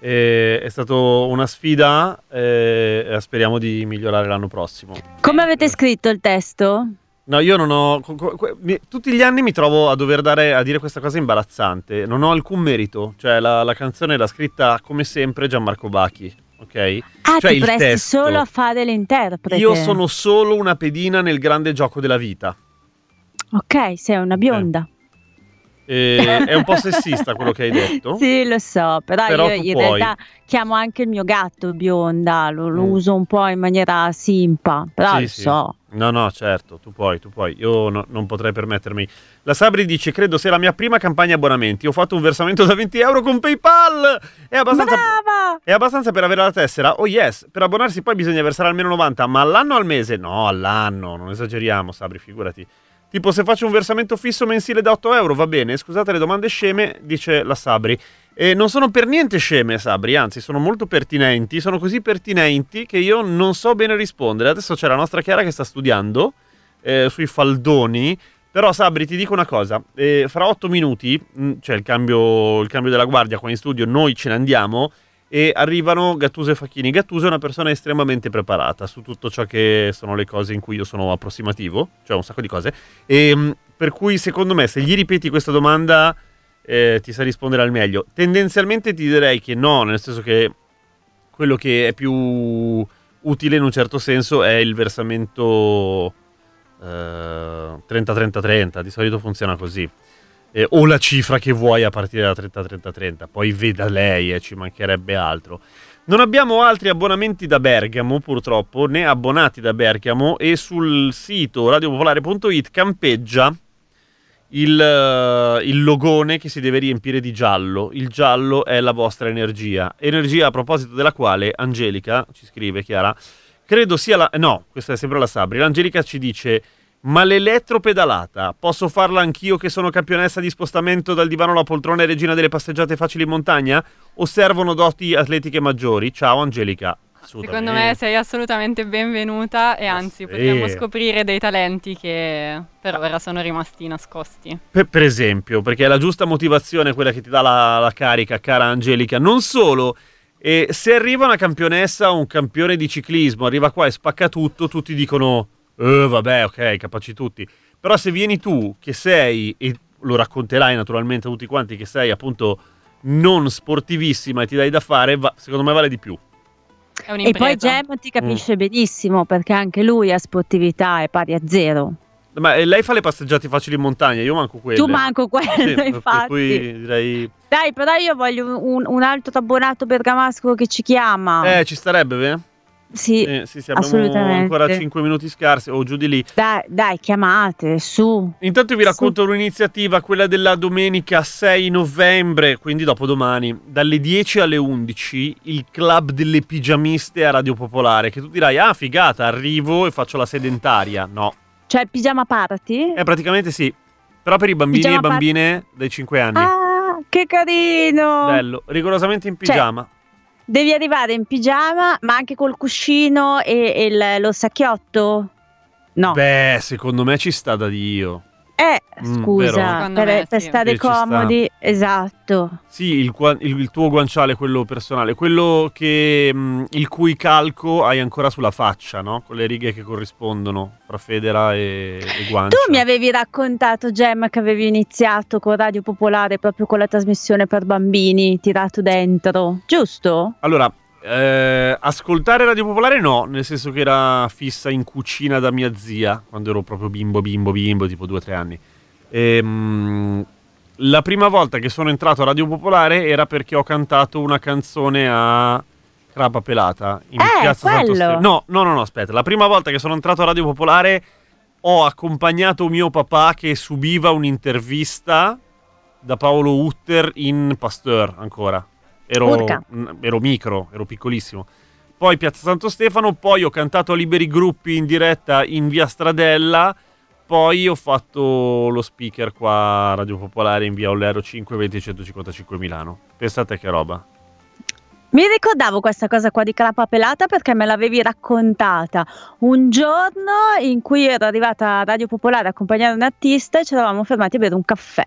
E è stata una sfida e e speriamo di migliorare l'anno prossimo. Come avete scritto il testo? No, io non ho. tutti gli anni mi trovo a dover dare a dire questa cosa imbarazzante. Non ho alcun merito. Cioè, la, la canzone l'ha scritta come sempre Gianmarco Bachi. Ok? Ah, cioè, ti il testo. solo a fare l'interprete. Io sono solo una pedina nel grande gioco della vita. Ok, sei una bionda. E è un po' sessista quello che hai detto. Sì, lo so, però, Però io in puoi. realtà chiamo anche il mio gatto bionda, lo, lo Mm. uso un po' in maniera simpa, però Sì, lo sì. so. No, no, certo, tu puoi, tu puoi. Io no- non potrei permettermi. La Sabri dice: Credo sia la mia prima campagna abbonamenti. Ho fatto un versamento da 20 euro con PayPal. È abbastanza, è abbastanza per avere la tessera? Oh, yes. Per abbonarsi poi bisogna versare almeno 90. Ma all'anno o al mese? No, all'anno. Non esageriamo, Sabri, figurati. Tipo, se faccio un versamento fisso mensile da 8 euro, va bene. Scusate le domande sceme, dice la Sabri. E non sono per niente sceme, Sabri, anzi, sono molto pertinenti. Sono così pertinenti che io non so bene rispondere. Adesso c'è la nostra Chiara che sta studiando eh, sui faldoni. Però, Sabri, ti dico una cosa: eh, fra 8 minuti, mh, c'è il cambio, il cambio della guardia qua in studio, noi ce ne andiamo. E arrivano Gattuso e Facchini. Gattuso è una persona estremamente preparata su tutto ciò che sono le cose in cui io sono approssimativo, cioè un sacco di cose. E, mh, per cui, secondo me, se gli ripeti questa domanda, eh, ti sa rispondere al meglio. Tendenzialmente ti direi che no, nel senso che quello che è più utile in un certo senso è il versamento eh, 30-30-30. Di solito funziona così. Eh, o la cifra che vuoi a partire da 30-30-30. Poi veda lei, eh, ci mancherebbe altro. Non abbiamo altri abbonamenti da Bergamo, purtroppo, né abbonati da Bergamo. E sul sito radiopopolare.it campeggia il, eh, il logone che si deve riempire di giallo. Il giallo è la vostra energia. Energia a proposito della quale Angelica ci scrive, Chiara. Credo sia la. No, questa è sempre la Sabri. L'Angelica ci dice. Ma l'elettropedalata, posso farla anch'io che sono campionessa di spostamento dal divano alla poltrona e regina delle passeggiate facili in montagna? O servono doti atletiche maggiori? Ciao Angelica. Secondo me sei assolutamente benvenuta e anzi potremmo scoprire dei talenti che per ora sono rimasti nascosti. Per, per esempio, perché è la giusta motivazione quella che ti dà la, la carica, cara Angelica. Non solo, eh, se arriva una campionessa o un campione di ciclismo, arriva qua e spacca tutto, tutti dicono, eh, vabbè, ok, capaci tutti. Però se vieni tu, che sei, e lo racconterai naturalmente a tutti quanti, che sei appunto non sportivissima e ti dai da fare, va- secondo me vale di più. E poi Gem ti capisce Mm. benissimo perché anche lui ha sportività, è pari a zero. Ma lei fa le passeggiate facili in montagna, io manco quelle. Tu manco quello, Sì, infatti. Per cui direi... Dai, però io voglio un, un altro abbonato bergamasco che ci chiama. Eh, ci starebbe, beh? Sì, Eh, sì, sì, abbiamo ancora 5 minuti scarsi o giù di lì. Dai, dai, chiamate, su. Intanto vi racconto un'iniziativa, quella della domenica 6 novembre, quindi dopodomani, dalle 10 alle 11, il club delle pigiamiste a Radio Popolare, che tu dirai, ah figata, arrivo e faccio la sedentaria. No, Cioè, pigiama party? eh, praticamente sì, però per i bambini Pigiama e bambine dai 5 anni. Ah, che carino! Bello, rigorosamente in Cioè, pigiama. Devi arrivare in pigiama, ma anche col cuscino e, e il- lo sacchiotto? No. Beh, secondo me ci sta da Dio. Eh, Mm, scusa? Secondo per, per stare Sì, comodi, esatto. Sì, il, il- il tuo guanciale, quello personale, quello che, mh, il cui calco hai ancora sulla faccia, no? Con le righe che corrispondono fra federa e, e guancia. Tu mi avevi raccontato, Gemma, che avevi iniziato con Radio Popolare proprio con la trasmissione per bambini, tirato dentro, giusto? Allora, eh, ascoltare Radio Popolare no, nel senso che era fissa in cucina da mia zia, quando ero proprio bimbo, bimbo, bimbo, tipo 2-3 anni. Ehm, la prima volta che sono entrato a Radio Popolare era perché ho cantato una canzone a Crapa Pelata in Eh, Piazza Santo quello. Stefano. No, no, no, no, aspetta. La prima volta che sono entrato a Radio Popolare ho accompagnato mio papà che subiva un'intervista da Paolo Utter in Pasteur ancora. Ero, ero micro, ero piccolissimo. Poi Piazza Santo Stefano, poi ho cantato a Liberi Gruppi in diretta in via Stradella, poi ho fatto lo speaker qua a Radio Popolare in via Ollero 5 20 155 Milano. Pensate che roba. Mi ricordavo questa cosa qua di Crapa Pelata perché me l'avevi raccontata un giorno in cui ero arrivata a Radio Popolare a accompagnare un artista e ci eravamo fermati a bere un caffè.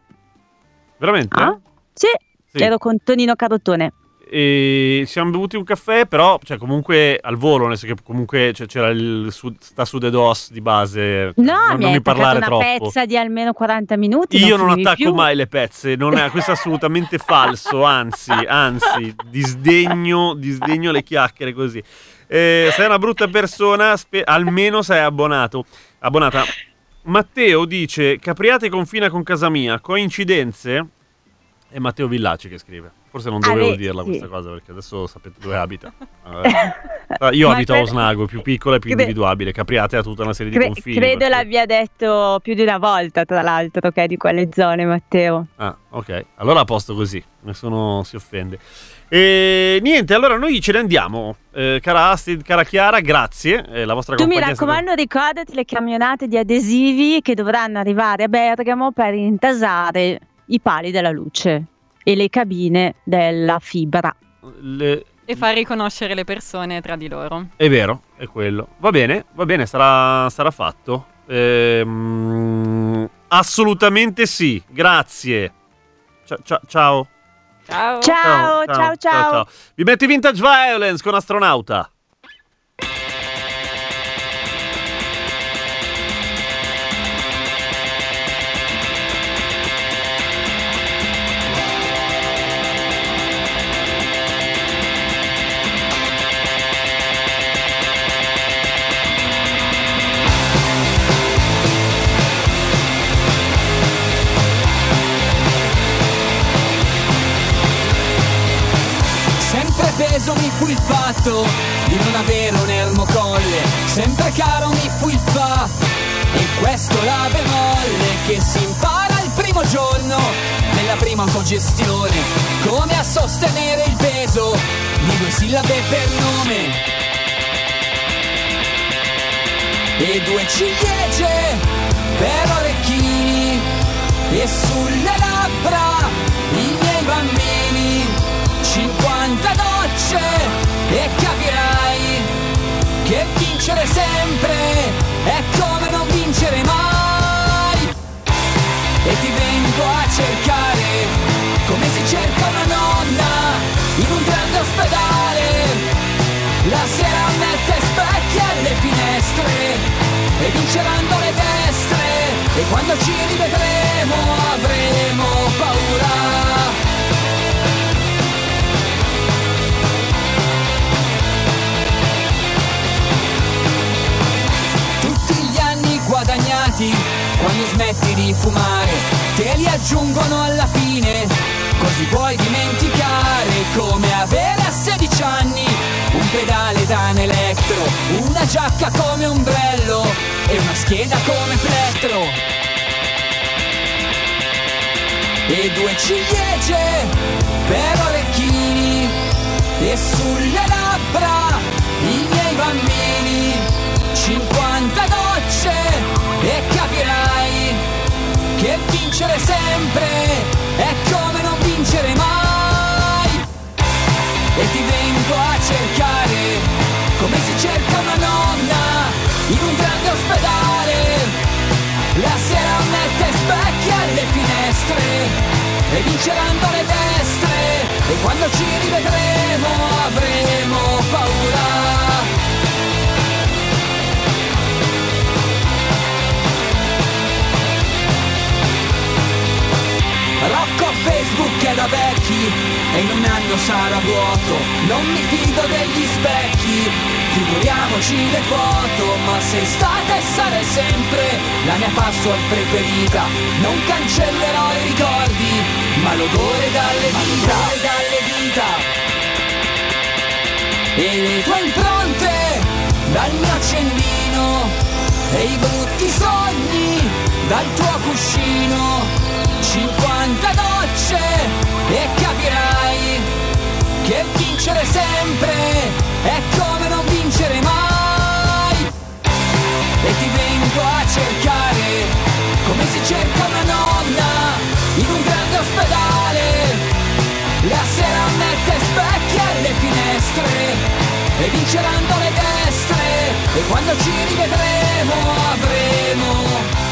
Veramente? Ah? Sì, Sì. ero con Tonino Carotone. E siamo bevuti un caffè, però, cioè, comunque al volo, nel senso che comunque cioè, c'era il su, sta su de dos di base. No, non, mi non mi parlare una troppo. pezza di almeno 40 minuti. Io non finivi attacco più. mai le pezze, non è, questo è assolutamente falso, anzi, anzi, disdegno, disdegno le chiacchiere così. Eh, sei una brutta persona, spe- almeno sei abbonato. Abbonata. Matteo dice, Capriate confina con casa mia, coincidenze? È Matteo Villaci che scrive. Forse non dovevo Ah, dirla sì. questa cosa perché adesso sapete dove abita. Eh, Io abito a Osnago, più piccola e più cre- individuabile. Capriate ha tutta una serie di Cre- confini. credo per cui- l'abbia detto più di una volta, tra l'altro, che è di quelle zone, Matteo. Ah, ok. Allora a posto così, nessuno si offende. E niente, allora noi ce ne andiamo. Eh, cara Astrid, cara Chiara, grazie. Eh, la vostra Tu mi compagnia è stata- raccomando, ricordati le camionate di adesivi che dovranno arrivare a Bergamo per intasare i pali della luce e le cabine della fibra. le- E far riconoscere le persone tra di loro. È vero, è quello. Va bene, va bene, sarà, sarà fatto. Ehm, assolutamente sì, grazie. Cia- cia- ciao. Ciao. Ciao, ciao, ciao. Vi metti Vintage Violence con Astronauta. Peso mi fu il fatto. Di non avere un ermocolle, sempre caro mi fu il fa, e questo la bemolle che si impara il primo giorno. Nella prima autogestione, come a sostenere il peso. Di due sillabe per nome. E due ciliegie per orecchini. E sulle labbra i miei bambini 50 docce e capirai che vincere sempre è come non vincere mai. E ti vengo a cercare come si cerca una nonna in un grande ospedale. La sera mette specchi alle finestre e vinceranno le destre. E quando ci rivedremo avremo paura guadagnati quando smetti di fumare te li aggiungono alla fine così puoi dimenticare come avere a 16 anni un pedale da elettro, una giacca come ombrello e una scheda come plettro. E due ciliegie per orecchini e sulle labbra i miei bambini. 50 gocce e capirai che vincere sempre è come non vincere mai. E ti vengo a cercare come si cerca una nonna in un grande ospedale. La sera mette specchi alle finestre e vinceranno le destre e quando ci rivedremo avremo paura. Rocco Facebook è da vecchi e in un anno sarà vuoto. Non mi fido degli specchi, figuriamoci le foto. Ma sei stata e sarai sempre la mia password preferita. Non cancellerò i ricordi, ma l'odore dalle dita. dalle dita. E le tue impronte dal mio accendino e i brutti sogni dal tuo cuscino. 50 gocce e capirai che vincere sempre è come non vincere mai. E ti vengo a cercare come si cerca una nonna in un grande ospedale. La sera mette specchi alle finestre e vinceranno le destre e quando ci rivedremo avremo